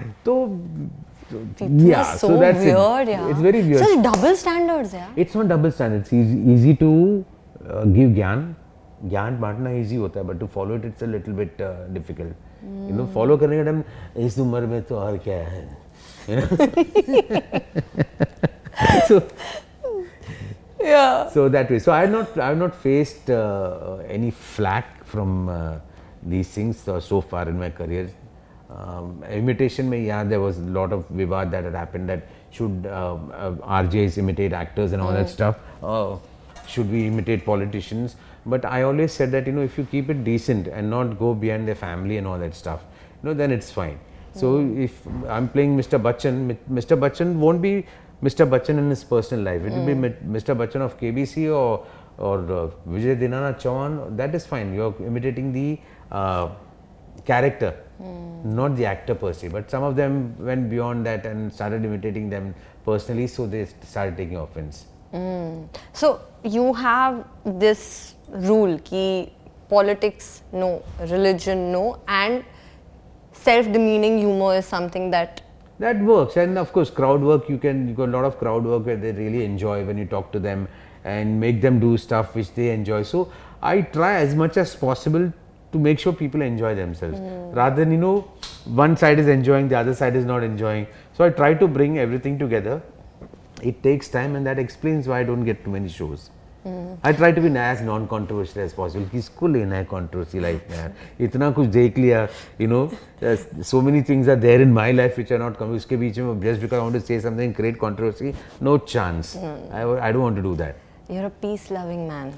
C: yeah, so, so,
D: that's weird, it. yeah. It's very weird. So it's double standards, yeah.
C: It's not double standards. It's easy, easy to uh, give gyan. Gyan बांटना easy होता है, but to follow it, it's a little bit uh, difficult. इन्हें follow करने का time इस उम्र में तो और क्या है so that way so I not I not faced any flak from these things so far in my career imitation में यहाँ देर वॉज लॉट ऑफ विवाद that happen that should R J is imitated actors and all that stuff should we imitated politicians But I always said that you know if you keep it decent and not go beyond the family and all that stuff, you know then it's fine. So mm. if I'm playing Mr. Bachchan, Mr. Bachchan won't be Mr. Bachchan in his personal life. It will mm. be Mr. Hmm. Bachchan of KBC or or uh, Vijay Dinana Chauhan. That is fine. You're imitating the uh, character, mm. not the actor per se. But some of them went beyond that and started imitating them personally, so they started taking offense. Hmm.
D: So you have this rule ki politics no, religion no, and self-demeaning humor is something that
C: that works and of course crowd work you can you got a lot of crowd work where they really enjoy when you talk to them and make them do stuff which they enjoy so i try as much as possible to make sure people enjoy themselves mm. rather than you know one side is enjoying the other side is not enjoying so i try to bring everything together it takes time and that explains why I don't get too many shows. I try to be as non-controversial as possible. किसको लेना है controversy life में यार इतना कुछ देख you know so many things are there in my life which are not coming उसके बीच में just because I want to say something create controversy no chance hmm. I, don't want to do that.
D: You're a peace loving man.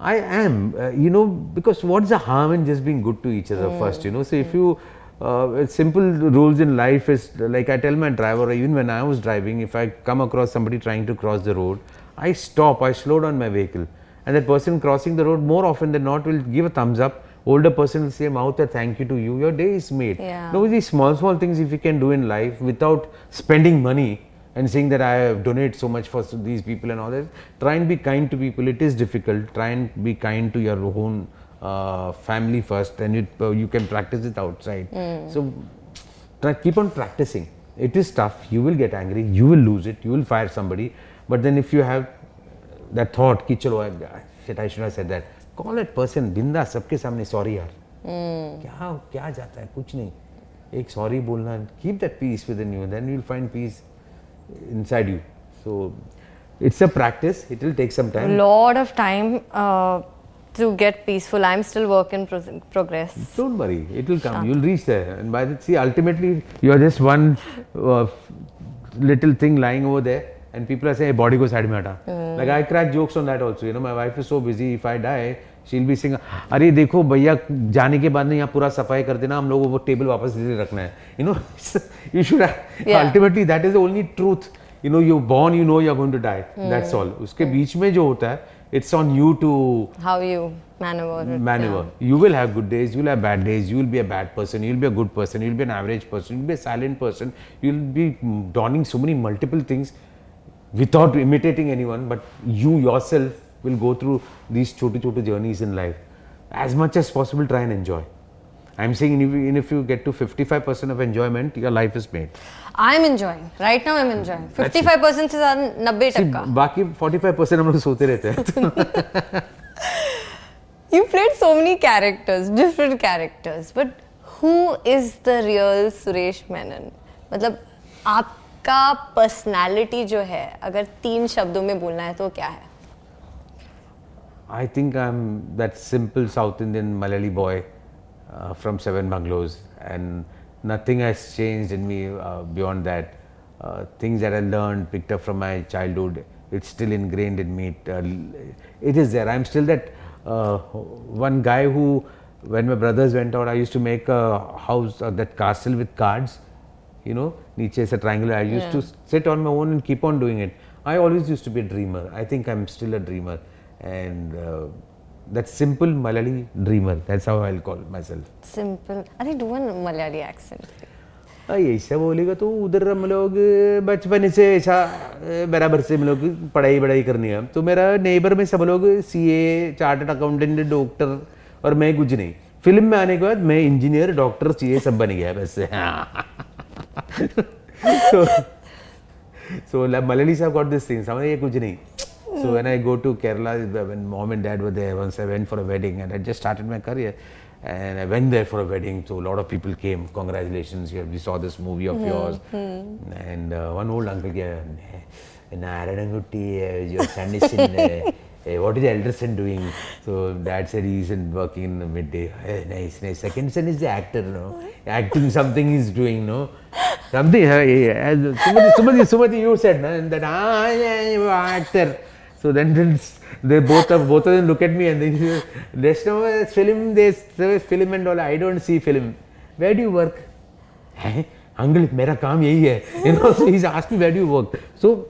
C: I am uh, you know because what's the harm in just being good to each other hmm. first you know so if hmm. you uh, simple rules in life is like I tell my driver, even when I was driving, if I come across somebody trying to cross the road, I stop, I slow down my vehicle. And that person crossing the road more often than not will give a thumbs up. Older person will say, a thank you to you, your day is made. Yeah.
D: No,
C: these small, small things if you can do in life without spending money and saying that I have donated so much for these people and all that, try and be kind to people. It is difficult. Try and be kind to your own uh, family first and you, uh, you can practice it outside. Mm. So try, keep on practicing. It is tough. You will get angry. You will lose it. You will fire somebody. But then if you have that thought, ki I should have said that. Call that person बिंदा सबके सामने sorry यार क्या क्या जाता है कुछ नहीं एक sorry बोलना hmm. Keep that peace within you. Then you will find peace inside you. So it's a practice. It will take some time. Time
D: lot of time to get peaceful. I'm still work in pro- progress.
C: Don't worry, it will come. You'll reach there. And by the see, ultimately, you are just one uh, little thing lying over there, and people are saying, hey, "Body goes side mein Mm. Like I crack jokes on that also. You know, my wife is so busy. If I die, she'll be सिंह अरे देखो भैया जाने के बाद ना यहाँ पूरा सफाई कर देना हम लोगों को वो टेबल वापस दे रखना है you know you should ultimately that is the only truth you know you born you know you are going to die that's all उसके बीच में जो होता है it's on you to
D: how you maneuver
C: maneuver yeah. you will have good days you'll have bad days you'll be a bad person you'll be a good person you'll be an average person you'll be a silent person you'll be donning so many multiple things without imitating anyone but you yourself will go through these choti choti journeys in life as much as possible try and enjoy i'm saying even if you get to 55% of enjoyment your life is made
D: I am enjoying right now I am enjoying 55 percent से ज्यादा नब्बे टक्का
C: बाकी 45 percent हम लोग सोते रहते हैं
D: you played so many characters different characters but who is the real Suresh Menon मतलब आपका पर्सनालिटी जो है अगर तीन शब्दों में बोलना है तो क्या है
C: I think I am that simple south Indian Malayali boy from Seven Bungalows and nothing has changed in me uh, beyond that. Uh, things that I learned, picked up from my childhood, it's still ingrained in me. It, uh, it is there. I'm still that uh, one guy who, when my brothers went out, I used to make a house, uh, that castle with cards. You know, Nietzsche is a triangular. I used yeah. to sit on my own and keep on doing it. I always used to be a dreamer. I think I'm still a dreamer, and uh, that simple Malayali dreamer. That's how I'll call myself.
D: Simple. think do one Malayali accent.
C: ऐसा बोलेगा तो उधर हम लोग बचपन से ऐसा बराबर से हम लोग पढ़ाई वढ़ाई करनी है तो मेरा नेबर में सब लोग C A chartered accountant doctor और मैं कुछ नहीं फिल्म में आने के बाद मैं इंजीनियर डॉक्टर सी ए सब बन गया वैसे सो मलली साहब गॉट दिस थिंग्स हमारे ये कुछ नहीं So when I go to Kerala, when mom and dad were there, once I went for a wedding and I just started my career, and I went there for a wedding. So a lot of people came. Congratulations, we saw this movie of mm-hmm. yours. Mm-hmm. And uh, one old uncle came. Narayanangutti, uh, your son is in. Uh, uh, what is Elderson elder son doing? So dad said he's in working in the midday. Hey, eh, nice, nice. Second son is the actor, no? Acting something he's doing, no? Something. Hey, Sumati, Sumati, Sumati, you said, no? That ah, yeah, actor. So then, then they both of both of them look at me and they rest of the film they say film and all I don't see film. Where do you work? Hey, uncle, मेरा काम यही है. You know, so he's asked me where do you work. So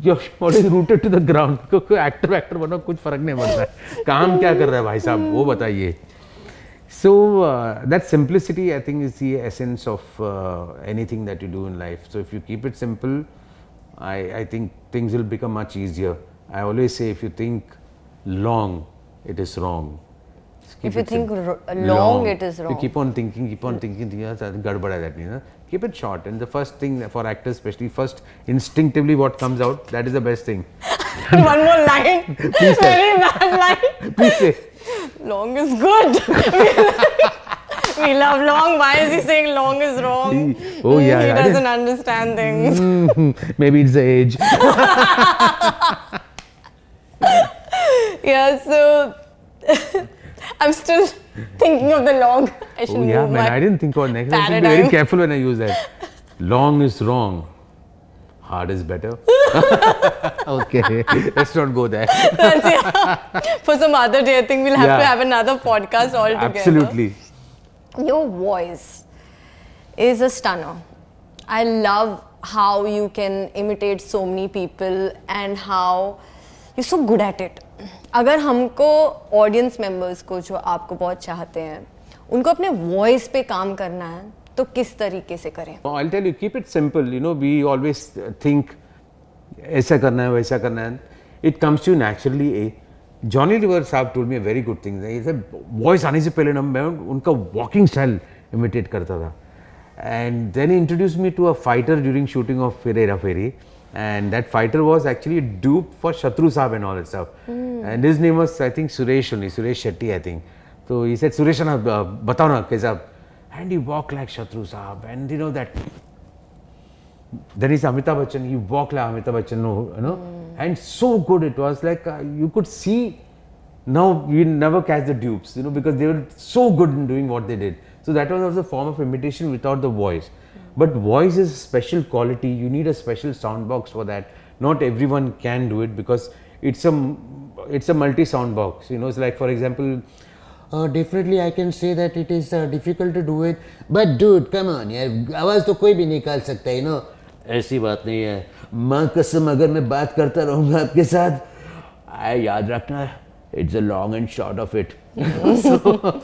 C: you're body rooted to the ground. क्योंकि actor actor बनो कुछ फर्क नहीं पड़ता है. kya kar raha hai, bhai भाई wo bataiye. So uh, that simplicity, I think, is the essence of uh, anything that you do in life. So if you keep it simple, I, I think things will become much easier. I always say if you think long, it is wrong.
D: If you think ro- long, long, it is wrong.
C: You keep on thinking, keep on thinking, thinking gadbada that know, Keep it short. And the first thing for actors, especially, first instinctively what comes out, that is the best thing.
D: One more line. Please say. Very bad
C: line. Please say.
D: Long is good. we love long. Why is he saying long is wrong? oh yeah, he yeah. doesn't understand things.
C: Maybe it's the age.
D: yeah, so I'm still thinking of the long. Oh,
C: I should oh, yeah, man. I didn't think about next. Paradigm. I should be very careful when I use that. Long is wrong. Hard is better. okay, let's not go there. Yeah.
D: For some other day, I think we'll have yeah. to have another podcast altogether.
C: Absolutely.
D: Your voice is a stunner. I love how you can imitate so many people and how you so good at it अगर हमको audience members को जो आपको बहुत चाहते हैं उनको अपने वॉइस पे काम करना है तो किस तरीके से करें
C: I tell you keep it simple you know we always think ऐसा करना है वैसा करना है it comes to naturally a Johnny Lever साहब told me very good things voice आने से पहले ना मैं उनका वॉकिंग स्टाइल इमिटेट करता था and then introduce me to a fighter during shooting of Ferreira Pheri and that fighter was actually a dupe for Shatru Saab and all that stuff. Mm. And his name was I think Suresh only, Suresh Shetty I think. So he said Suresh uh, batao na kaisa. And he walked like Shatru Saab and you know that. Then he's Amitabh Bachchan, he walked like Amitabh Bachchan, you know. Mm. And so good it was like uh, you could see now you never catch the dupes, you know, because they were so good in doing what they did. So that was also a form of imitation without the voice. But voice is a special quality, you need a special sound box for that. Not everyone can do it because it's a it's a multi sound box. You know, it's like for example, uh, definitely I can say that it is uh, difficult to do it. But dude, come on, यार आवाज तो कोई भी निकाल सकता है, you know. ऐसी बात नहीं है. माँ कसम अगर मैं बात करता रहूँगा आपके साथ, याद रखना, it's a long and short of it. so,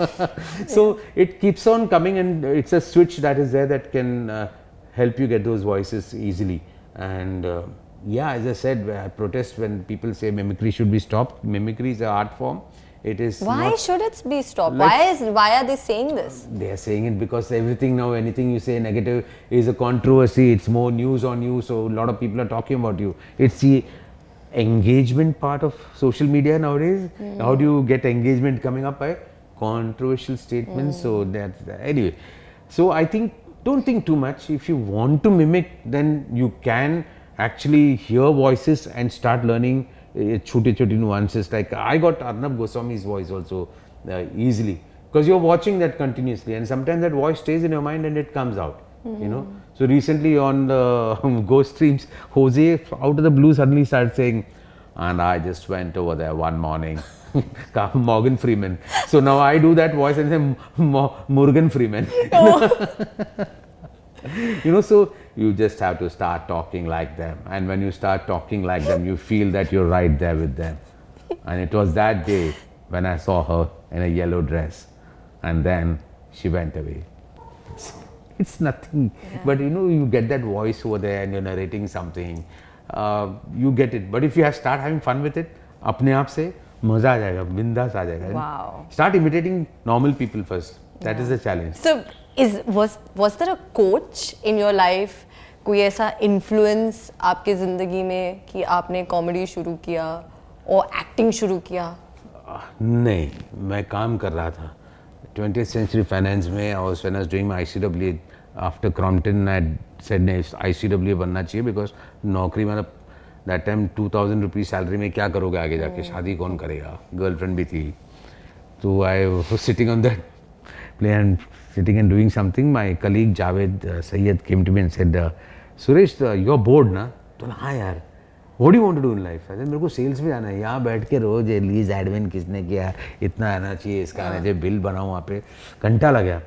C: so it keeps on coming and it's a switch that is there that can uh, help you get those voices easily and uh, yeah as i said i protest when people say mimicry should be stopped mimicry is an art form it is
D: why should it be stopped like why is why are they saying this
C: they are saying it because everything now anything you say negative is a controversy it's more news on you so a lot of people are talking about you it's the engagement part of social media nowadays. Mm. How do you get engagement coming up by controversial statements? Mm. So that's that. anyway. So I think don't think too much. If you want to mimic, then you can actually hear voices and start learning छोटे छोटे nuances. Like I got Arnab Goswami's voice also uh, easily because you're watching that continuously, and sometimes that voice stays in your mind and it comes out. Mm. You know. So recently on the Ghost Streams, Jose out of the blue suddenly started saying, and I just went over there one morning. Morgan Freeman. So now I do that voice and say Morgan Freeman. Oh. you know, so you just have to start talking like them. And when you start talking like them, you feel that you're right there with them. And it was that day when I saw her in a yellow dress. And then she went away. it's nothing yeah. but you know you get that voice over there and you're narrating something uh, you get it but if you have start having fun with it अपने आप से मजा आ जाएगा बिंदास आ
D: जाएगा
C: start imitating normal people first that is the challenge
D: so is was was there a coach in your life कोई ऐसा इन्फ्लुएंस आपके जिंदगी में कि आपने कॉमेडी शुरू किया और एक्टिंग शुरू किया
C: नहीं मैं काम कर रहा था ट्वेंटी सेंचुरी फाइनेंस में और I C W after Crompton एट सेड ने आई सी डब्ल्यू बनना चाहिए बिकॉज नौकरी मतलब that time two thousand rupees salary में क्या करोगे आगे जाके hmm. शादी कौन करेगा गर्लफ्रेंड भी थी तो I sitting on that play and sitting and doing something my colleague Javed Syed came to be and said Suresh you are bored ना bored, तो हाँ यार what you want to do in life अरे मेरे को सेल्स में जाना है यहाँ बैठ के रोज लीज एडमिन किसने किया इतना आना चाहिए इसका आना हाँ। चाहिए बिल बनाओ वहाँ पे घंटा लग गया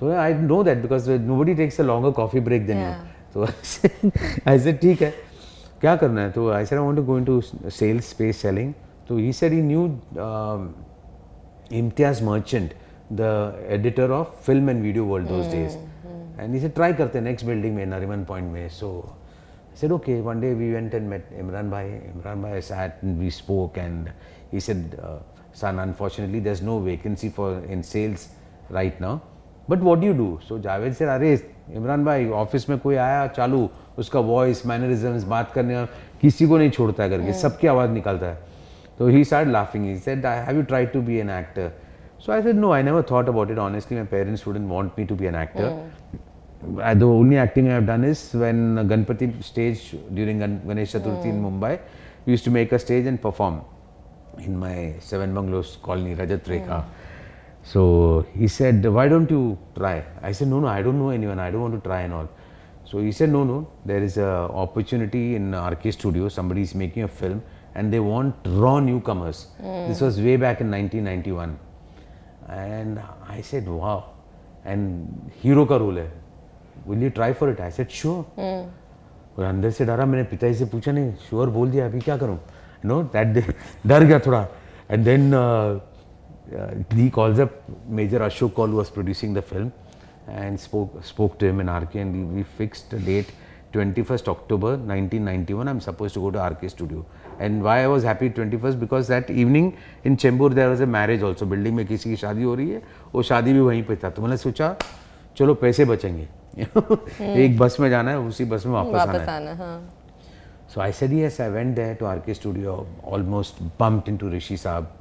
C: तो I know that because nobody takes a longer coffee break then तो आई सेड ठीक है क्या करना है तो I said I want to go into sales space selling तो he said he knew Imtiaz merchant the editor of film and video world those days and इसे try करते हैं नेक्स्ट बिल्डिंग में नरिमन पॉइंट में so said, okay, one day we went and met Imran Bhai. Imran Bhai sat and we spoke and he said, uh, son, unfortunately, there's no vacancy for in sales right now. But what you do so Javed sir अरे इमरान भाई office में कोई आया चालू उसका voice mannerism बात करने का किसी को नहीं छोड़ता है करके सबकी आवाज़ निकालता है तो ही start laughing he said have you try to be an actor so I said no I never thought about it honestly my parents wouldn't want me to be an actor I though only acting I have done is when Ganpati stage during Ganesh Chaturthi in Mumbai use to make a stage and perform in my seven bungalows colony Rajat Rekha mm. So he said, Why don't you try? I said, No, no, I don't know anyone. I don't want to try and all. So he said, No, no, there is a opportunity in RK Studio. Somebody is making a film and they want raw newcomers. Mm. This was way back in 1991. And I said, Wow. And hero hero का role है will you try for it I said sure और अंदर से डरा मैंने पिताजी से पूछा नहीं श्योर बोल दिया अभी क्या करूँ नो दैट डर गया थोड़ा and then Lee calls up Major Ashok Kaul, who was producing the film, and spoke spoke to him in RK, and we fixed a date. 21st October 1991, I'm supposed to go to RK Studio. And why I was happy 21st because that evening in Chembur there was a marriage also. Building में किसी की शादी हो रही है वो शादी भी वहीं पे था तो मैंने सोचा चलो पैसे बचेंगे एक बस में जाना है उसी बस में वापस, वापस आना, आना है so I said yes I went there to RK studio almost bumped into Rishi साहब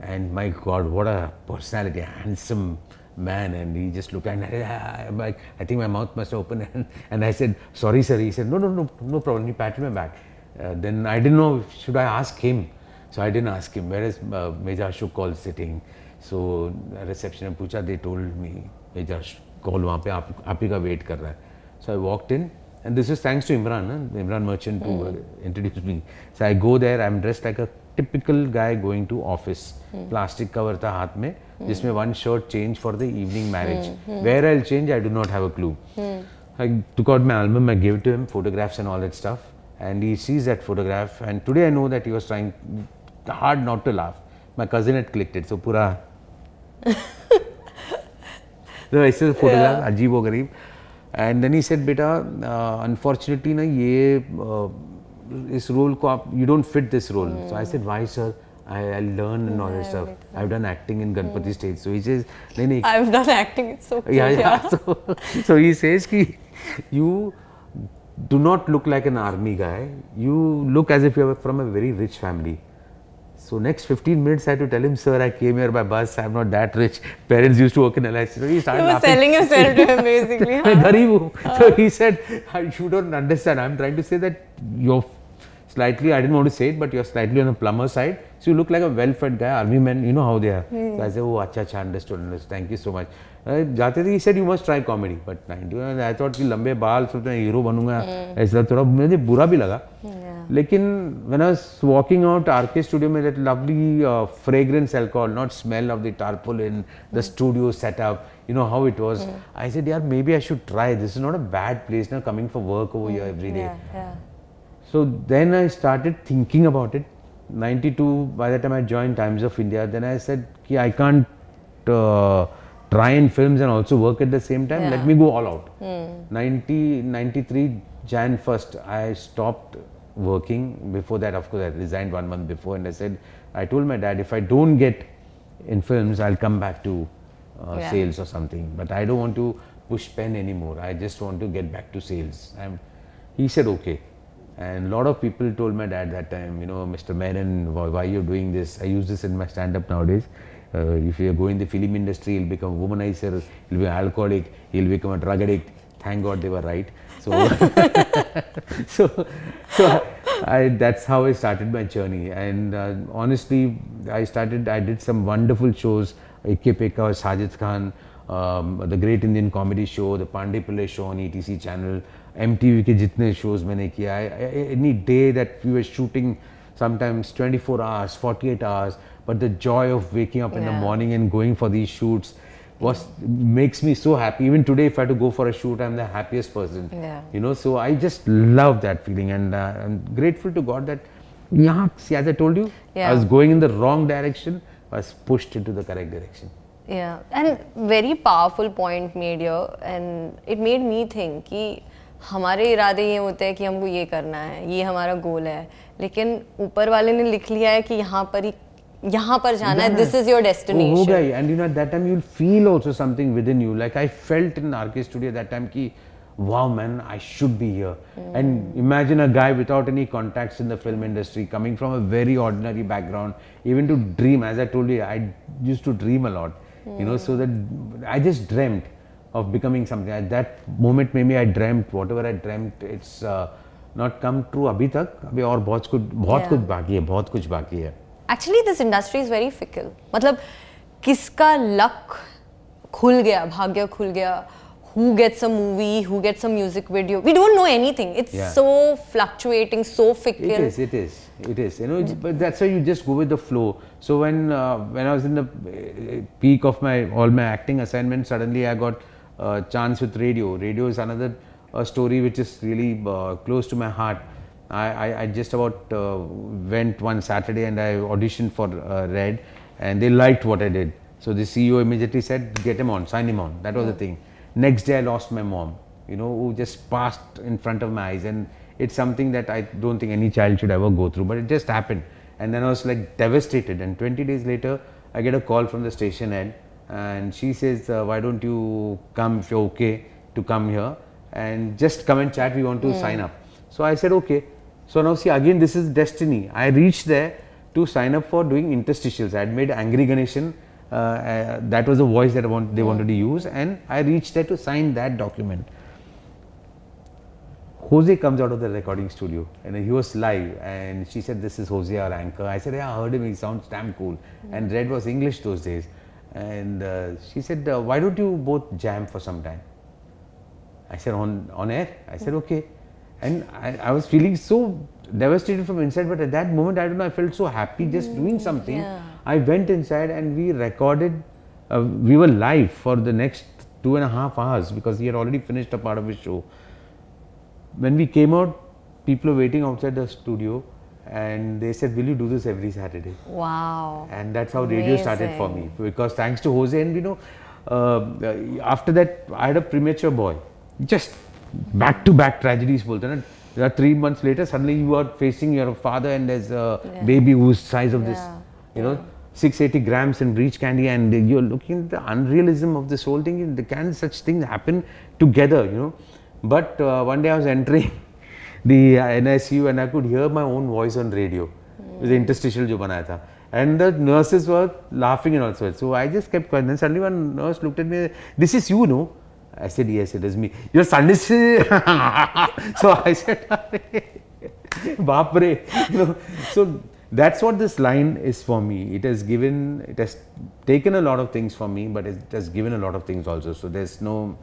C: And my God, what a personality, a handsome man. And he just looked and I, ah, I think my mouth must open. And, and I said, sorry, sir. He said, no, no, no, no problem. He patted my back. Uh, then I didn't know, should I ask him? So I didn't ask him, where is uh, Major Ashok sitting? So uh, reception में पूछा, they told me, Major Kaul वहाँ पे आप, का wait कर रहा है. So I walked in and this is thanks to Imran, huh? Imran merchant who mm. introduced me. So I go there, I'm dressed like a typical guy going to office plastic cover था हाथ में जिसमें one shirt change for the evening marriage where I change I do not have a clue I took out my album, I gave it to him, photographs and all that stuff. And he sees that photograph. And today I know that he was trying hard not to laugh. My cousin had clicked it. So, pura. so I said, photograph, yeah. ajeeb ho gareeb. And then he said, beta, uh, unfortunately, na, ye, uh, This role, you don't fit this role. So I hmm. said, "Why, sir? I, I learn and all that stuff. I've done acting in Ganpati hmm. stage. So he says, no, no. I've done acting. so Yeah, yeah. so, he says ki, you do not look like an army guy. You look as if you are from a very rich family. So next 15 minutes, I had to tell him, sir, I came here by bus. I'm not that rich. Parents used to work in LIC. So he started. He was laughing. selling himself to him basically. huh? so uh. he said, you don't understand. I'm trying to say that your slightly, I didn't want to say it, but you're slightly on the plumber side. So you look like a well-fed guy, army man, you know how they are. Mm. So hmm. I said, oh, acha, acha, understood, understood, thank you so much. Uh, जाते थे he said you must try comedy but I thought कि लंबे बाल सोचते हैं hero बनूंगा hmm. ऐसा थोड़ा मुझे बुरा भी लगा लेकिन when I was walking out R K studio में that lovely fragrance alcohol not smell of the टार्पोल in the studio setup you know how it was. Hmm. I said, yeah, maybe I should try. This is not a bad place now coming for work over here every day. So then I started thinking about it. 92, by the time I joined Times of India, then I said, Ki, I can't uh, try in films and also work at the same time. Yeah. Let me go all out. Hmm. 90, 93 Jan 1st, I stopped working. Before that, of course, I resigned one month before and I said, I told my dad, if I don't get in films, I'll come back to uh, yeah. sales or something. But I don't want to push pen anymore. I just want to get back to sales. I'm, he said, okay. And a lot of people told my dad that time, you know, Mr. Menon, why, why you doing this? I use this in my stand up nowadays. Uh, if you go in the film industry, you'll become a womanizer, you'll be an alcoholic, you'll become a drug addict. Thank God they were right. So, so, so I, that's how I started my journey. And uh, honestly, I started, I did some wonderful shows, Ikke Pekka, Sajid Khan, um, the Great Indian Comedy Show, the Pandey Pillai Show on ETC channel. M T V के जितने shows मैंने किया है any day that we are shooting sometimes twenty four hours forty eight hours but the joy of waking up in the morning and going for these shoots was makes me so happy even today if I to go for a shoot I am the happiest person you know so I just love that feeling and grateful to God that यहाँ see as I told you I was going in the wrong direction was pushed into the correct direction yeah and very powerful point made here and it made me think ki, हमारे इरादे ये होते हैं कि हमको ये करना है ये हमारा गोल है लेकिन ऊपर वाले ने लिख लिया है कि यहाँ पर ही यहाँ पर जाना है दिस इज योर डेस्टिनेशन हो गई and you know that time you will feel also something with in you like I felt in R K studio that time कि wow man i should be here mm. and imagine a guy without any contacts in the film industry coming from a very ordinary background even to dream as i told you i used to dream a lot mm. you know so that i just dreamt of becoming something. At that moment, maybe I dreamt whatever I dreamt. It's uh, not come true. Abhi tak, abhi और बहुत कुछ बहुत yeah. बाकी है, Actually, this industry is very fickle. मतलब किसका luck खुल गया, भाग्य खुल गया. Who gets a movie? Who gets a music video? We don't know anything. It's yeah. so fluctuating, so fickle. It is. It is. It is. You know, but that's why you just go with the flow. So when uh, when I was in the uh, peak of my all my acting assignments, suddenly I got uh, chance with radio. Radio is another uh, story which is really uh, close to my heart. I, I, I just about uh, went one Saturday and I auditioned for uh, Red, and they liked what I did. So the CEO immediately said, "Get him on, sign him on." That was the thing. Next day, I lost my mom. You know, who just passed in front of my eyes, and it's something that I don't think any child should ever go through. But it just happened, and then I was like devastated. And 20 days later, I get a call from the station and and she says, uh, why don't you come if you're okay to come here and just come and chat. We want to mm. sign up. So I said, okay. So now see again, this is destiny. I reached there to sign up for doing interstitials. I had made Angry Ganeshan. Uh, uh, that was the voice that want, they mm. wanted to use, and I reached there to sign that document. Jose comes out of the recording studio and he was live and she said, This is Jose, our anchor. I said, Yeah, I heard him, he sounds damn cool. Mm. And Red was English those days and uh, she said, uh, why don't you both jam for some time? I said, on, on air? I said, hmm. okay. And I, I was feeling so devastated from inside, but at that moment, I don't know, I felt so happy just hmm, doing something. Yeah. I went inside and we recorded, uh, we were live for the next two and a half hours because he had already finished a part of his show. When we came out, people were waiting outside the studio and they said, "Will you do this every Saturday?" Wow! And that's how Amazing. radio started for me because thanks to Jose and you know, uh, uh, after that I had a premature boy. Just back to back tragedies, bolte Three months later, suddenly you are facing your father and there's a yeah. baby who's size of yeah. this, you know, 680 grams and reach candy, and you're looking at the unrealism of this whole thing. Can such things happen together, you know? But uh, one day I was entering. the NICU and I could hear my own voice on radio. Mm. It was interstitial जो बनाया था. And the nurses were laughing and all sorts. So I just kept quiet. Then suddenly one nurse looked at me. This is you, no? I said, yes, it is me. Your son is. so I said, Bapre. You know, so that's what this line is for me. It has given, it has taken a lot of things for me, but it has given a lot of things also. So there's no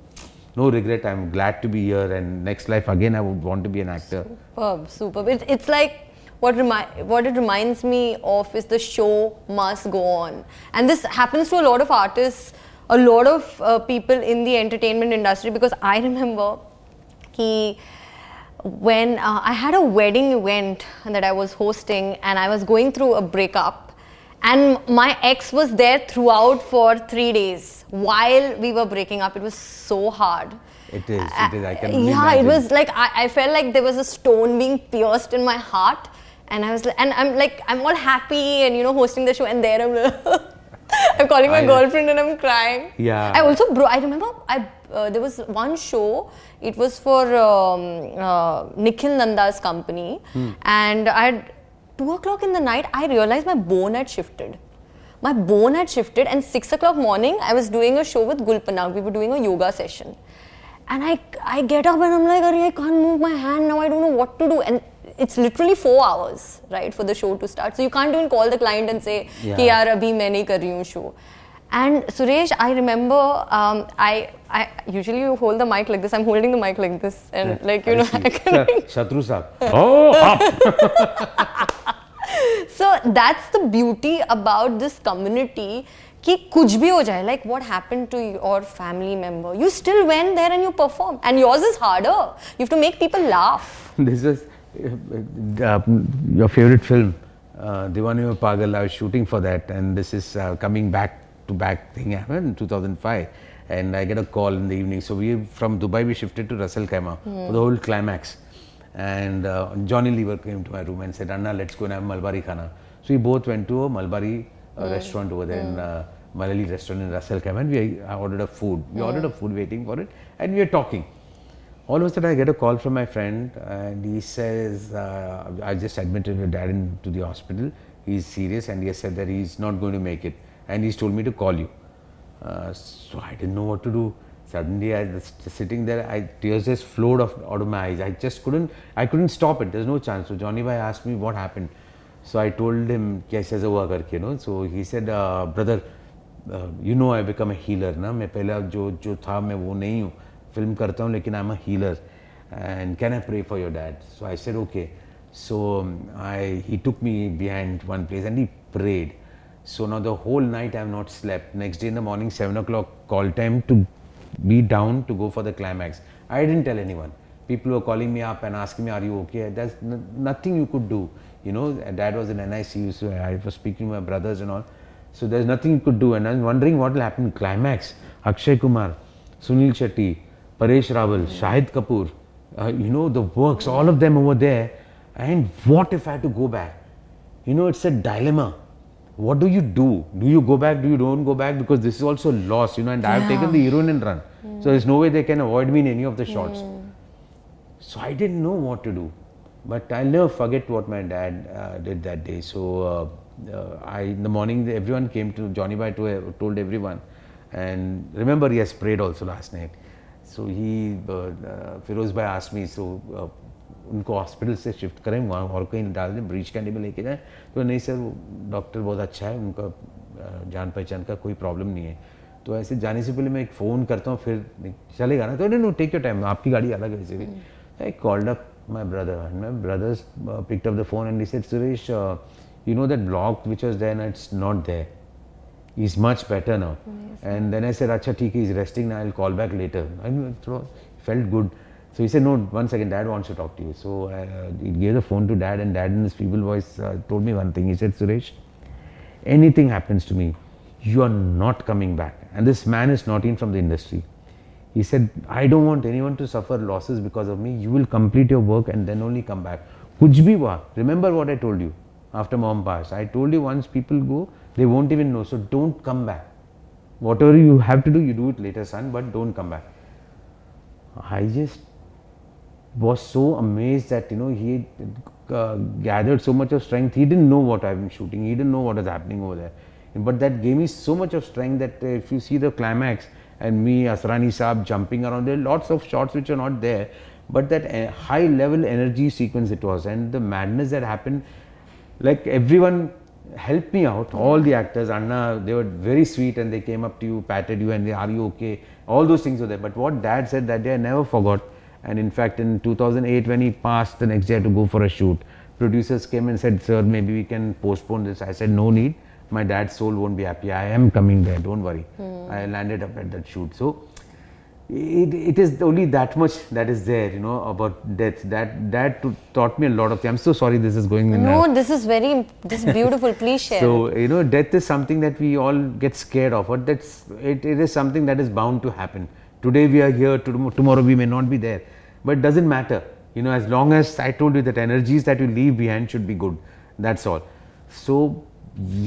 C: no regret. I'm glad to be here, and next life again, I would want to be an actor. Superb, superb. It, it's like what, remi- what it reminds me of is the show must go on. And this happens to a lot of artists, a lot of uh, people in the entertainment industry because I remember he when uh, I had a wedding event that I was hosting and I was going through a breakup and my ex was there throughout for three days while we were breaking up. It was so hard. It is. It is. I can. Yeah, imagine. it was like I, I felt like there was a stone being pierced in my heart, and I was like, and I'm like, I'm all happy and you know hosting the show, and there I'm. I'm calling my I, girlfriend and I'm crying. Yeah. I also bro. I remember I uh, there was one show. It was for um, uh, Nikhil Nanda's company, hmm. and I had 2 o'clock in the night, I realized my bone had shifted. My bone had shifted, and 6 o'clock morning, I was doing a show with Gulpanag. We were doing a yoga session. And I, I get up and I'm like, I can't move my hand now, I don't know what to do. And it's literally four hours, right, for the show to start. So you can't even call the client and say, yeah. Ki yaar, abhi main show. And Suresh, I remember um, I, I usually you hold the mic like this. I'm holding the mic like this, and yeah. like you I know, see. I can. Shatru oh, up. so that's the beauty about this community. कि कुछ भी हो जाए like what happen to your family member you still went there and you perform and yours is harder you to make people laugh this is your favourite film Deewani में Pagal I shooting for that and this is coming back to back thing happened in 2005 and I get a call in the evening. So we from Dubai we shifted to Russell Kema mm. for the whole climax. And uh, Johnny Lever came to my room and said, "Anna, let's go and have Malbari khana." So we both went to a Malbari uh, mm. restaurant over there mm. in hmm. uh, Malayali restaurant in Russell Kema, and we I uh, ordered a food. We hmm. ordered a food, waiting for it, and we were talking. All of a sudden, I get a call from my friend, and he says, uh, "I just admitted your dad into the hospital. He's serious, and he has said that he's not going to make it." and he's told me to call you. Uh, so I didn't know what to do. Suddenly, I was sitting there, tears just flowed out of my eyes. I just couldn't, I couldn't stop it. There's no chance. So Johnny Bhai asked me what happened. So I told him, kaise hua karke, no? So he said, uh, brother, uh, you know I become a healer, na? Main pehla jo, jo tha, main wo nahi hu. Film karta hu, lekin I'm a healer. And can I pray for your dad? So I said, okay. So um, he took me behind one place and he prayed. So now the whole night I have not slept. Next day in the morning, 7 o'clock call time to be down to go for the climax. I didn't tell anyone. People were calling me up and asking me, Are you okay? There's n- nothing you could do. You know, dad was in NICU, so I was speaking to my brothers and all. So there's nothing you could do. And I'm wondering what will happen. Climax, Akshay Kumar, Sunil Shetty, Paresh Rawal, hmm. Shahid Kapoor, uh, you know, the works, all of them over there. And what if I had to go back? You know, it's a dilemma what do you do? Do you go back? Do you don't go back? Because this is also loss, you know. And yeah. I have taken the heroin and run, so there's no way they can avoid me in any of the shots. So I didn't know what to do, but I'll never forget what my dad uh, did that day. So uh, uh, I, in the morning, everyone came to Johnny by to uh, told everyone, and remember he has prayed also last night. So he uh, uh, Firoz by asked me, so उनको hospital से shift करें वहाँ और कहीं डाल दें bridge candy में लेके जाएं तो नहीं सर वो डॉक्टर बहुत अच्छा है उनका जान पहचान का कोई प्रॉब्लम नहीं है तो ऐसे जाने से पहले मैं एक फ़ोन करता हूँ फिर चलेगा ना तो नहीं नो टेक योर टाइम आपकी गाड़ी अलग है भी I called up my brother and my brothers pick up the phone and डिसेड Suresh you know that block which was then it's not there is much better now and then I sir अच्छा ठीक है is resting ना I call back later I थोड़ा felt good So he said, no, one second, dad wants to talk to you. So uh, he gave the phone to dad, and dad in his feeble voice uh, told me one thing. He said, Suresh, anything happens to me, you are not coming back. And this man is not in from the industry. He said, I don't want anyone to suffer losses because of me. You will complete your work and then only come back. Kuch bhi Remember what I told you after mom passed. I told you once people go, they won't even know. So don't come back. Whatever you have to do, you do it later, son, but don't come back. I just was so amazed that you know he uh, gathered so much of strength. He didn't know what I've been shooting. He didn't know what was happening over there. But that gave me so much of strength that uh, if you see the climax and me Asrani Saab jumping around, there are lots of shots which are not there. But that uh, high level energy sequence it was, and the madness that happened, like everyone helped me out. All the actors, Anna, they were very sweet and they came up to you, patted you, and they, are you okay? All those things were there. But what dad said that day, I never forgot and in fact, in 2008, when he passed the next year to go for a shoot, producers came and said, Sir, maybe we can postpone this. I said, No need. My dad's soul won't be happy. I am coming there. Don't worry. Mm. I landed up at that shoot. So it, it is only that much that is there, you know, about death. That that taught me a lot of things. I'm so sorry this is going in. No, this is very this is beautiful. Please share. So you know, death is something that we all get scared of, but that's it, it is something that is bound to happen. Today we are here. Tomorrow we may not be there but it doesn't matter you know as long as i told you that energies that you leave behind should be good that's all so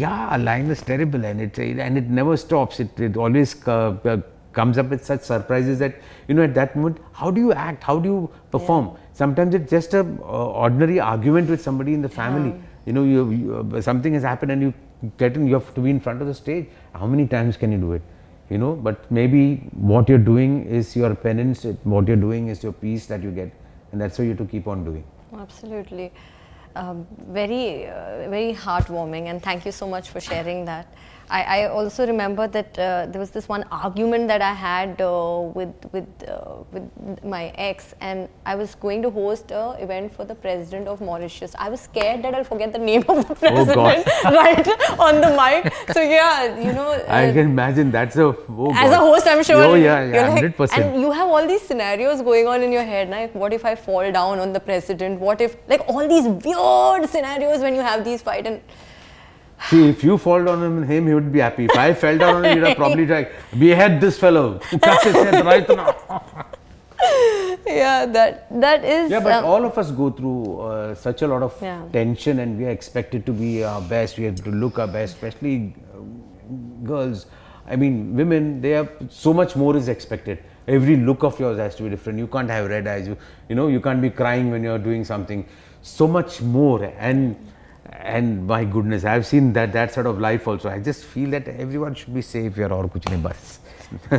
C: yeah line is terrible and it and it never stops it, it always uh, uh, comes up with such surprises that you know at that moment how do you act how do you perform yeah. sometimes it's just a uh, ordinary argument with somebody in the family yeah. you know you, you uh, something has happened and you get in you have to be in front of the stage how many times can you do it you know but maybe what you're doing is your penance what you're doing is your peace that you get and that's what you have to keep on doing absolutely um, very, uh, very heartwarming, and thank you so much for sharing that. I, I also remember that uh, there was this one argument that I had uh, with with uh, with my ex, and I was going to host a event for the president of Mauritius. I was scared that I'll forget the name of the oh, president oh right on the mic. So yeah, you know. I uh, can imagine that's a. Oh as a host, I'm sure. Oh yeah, yeah, hundred percent. Like, and you have all these scenarios going on in your head. Like, what if I fall down on the president? What if like all these weird absurd scenarios when you have these fight and See, if you fall down on him, he would be happy. If I fell down on him, he'd probably like, behead this fellow. Cut his head right now. yeah, that that is. Yeah, but um, all of us go through uh, such a lot of yeah. tension, and we are expected to be our best. We have to look our best, especially uh, girls. I mean, women. They have so much more is expected. Every look of yours has to be different. You can't have red eyes. You, you know, you can't be crying when you are doing something so much more and and my goodness i have seen that that sort of life also i just feel that everyone should be safe here or kuch nahi bas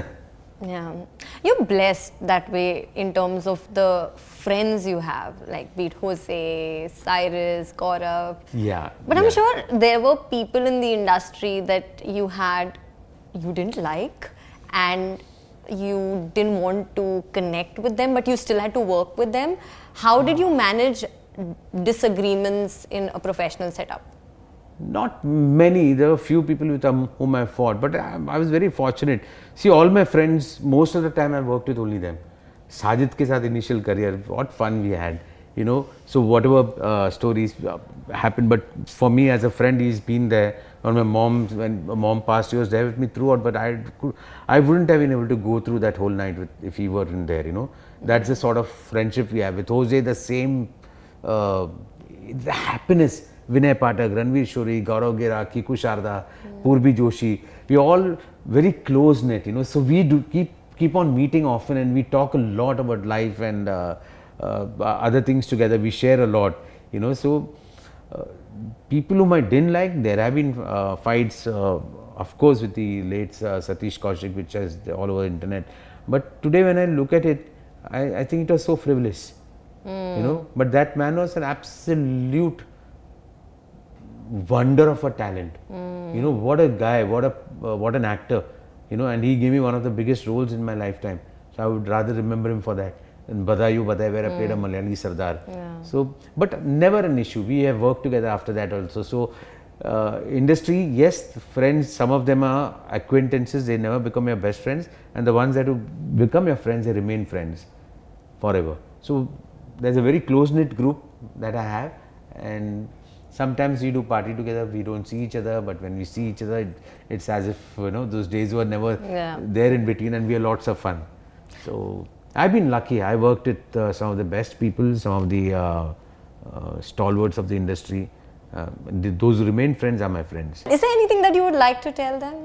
C: yeah you're blessed that way in terms of the friends you have like Beat jose cyrus gaurav yeah but yeah. i'm sure there were people in the industry that you had you didn't like and you didn't want to connect with them but you still had to work with them how did ah. you manage disagreements in a professional setup? Not many. There were few people with um, whom I fought, but I, I was very fortunate. See, all my friends, most of the time I worked with only them. Sajid ke saath initial career, what fun we had. You know, so whatever uh, stories uh, happened, but for me as a friend, he's been there. When my mom, when mom passed, he was there with me throughout. But I, I wouldn't have been able to go through that whole night with, if he weren't there. You know, that's the sort of friendship we have with Jose. The same uh, the happiness Vinay Patak, Ranveer Shori, Gaurav Gera, Kiku Sharda, hmm. Purbi Joshi, we all very close knit, you know. So we do keep keep on meeting often, and we talk a lot about life and uh, uh, other things together. We share a lot, you know. So uh, people whom I didn't like, there have been uh, fights, uh, of course, with the late Satish Kaushik, which is all over internet. But today, when I look at it, I, I think it was so frivolous mm. you know but that man was an absolute wonder of a talent mm. you know what a guy what a uh, what an actor you know and he gave me one of the biggest roles in my lifetime so i would rather remember him for that and badayu badai where i played a hmm. malayali sardar yeah. so but never an issue we have worked together after that also so uh, industry, yes, friends, some of them are acquaintances, they never become your best friends, and the ones that become your friends, they remain friends forever. So, there's a very close knit group that I have, and sometimes we do party together. We don't see each other, but when we see each other, it, it's as if you know those days were never yeah. there in between, and we have lots of fun. So I've been lucky. I worked with uh, some of the best people, some of the uh, uh, stalwarts of the industry. Um, the, those who remain friends are my friends. Is there anything that you would like to tell them?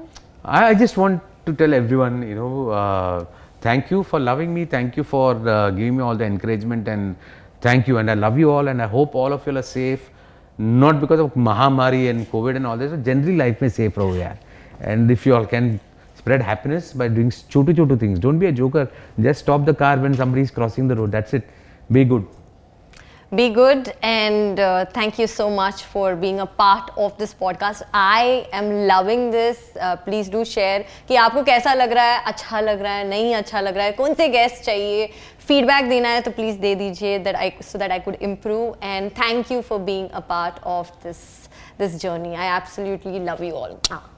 C: I, I just want to tell everyone, you know uh, Thank you for loving me. Thank you for uh, giving me all the encouragement and thank you. And I love you all and I hope all of you are safe. Not because of Mahamari and COVID and all this, but generally life may safe over here. And if you all can spread happiness by doing chotu chotu things, don't be a joker. Just stop the car when somebody is crossing the road. That's it. Be good be good and uh, thank you so much for being a part of this podcast i am loving this uh, please do share ki aapko kaisa lag raha hai acha lag raha hai nahi acha lag raha hai feedback to please de dijiye so that i could improve and thank you for being a part of this this journey i absolutely love you all ah.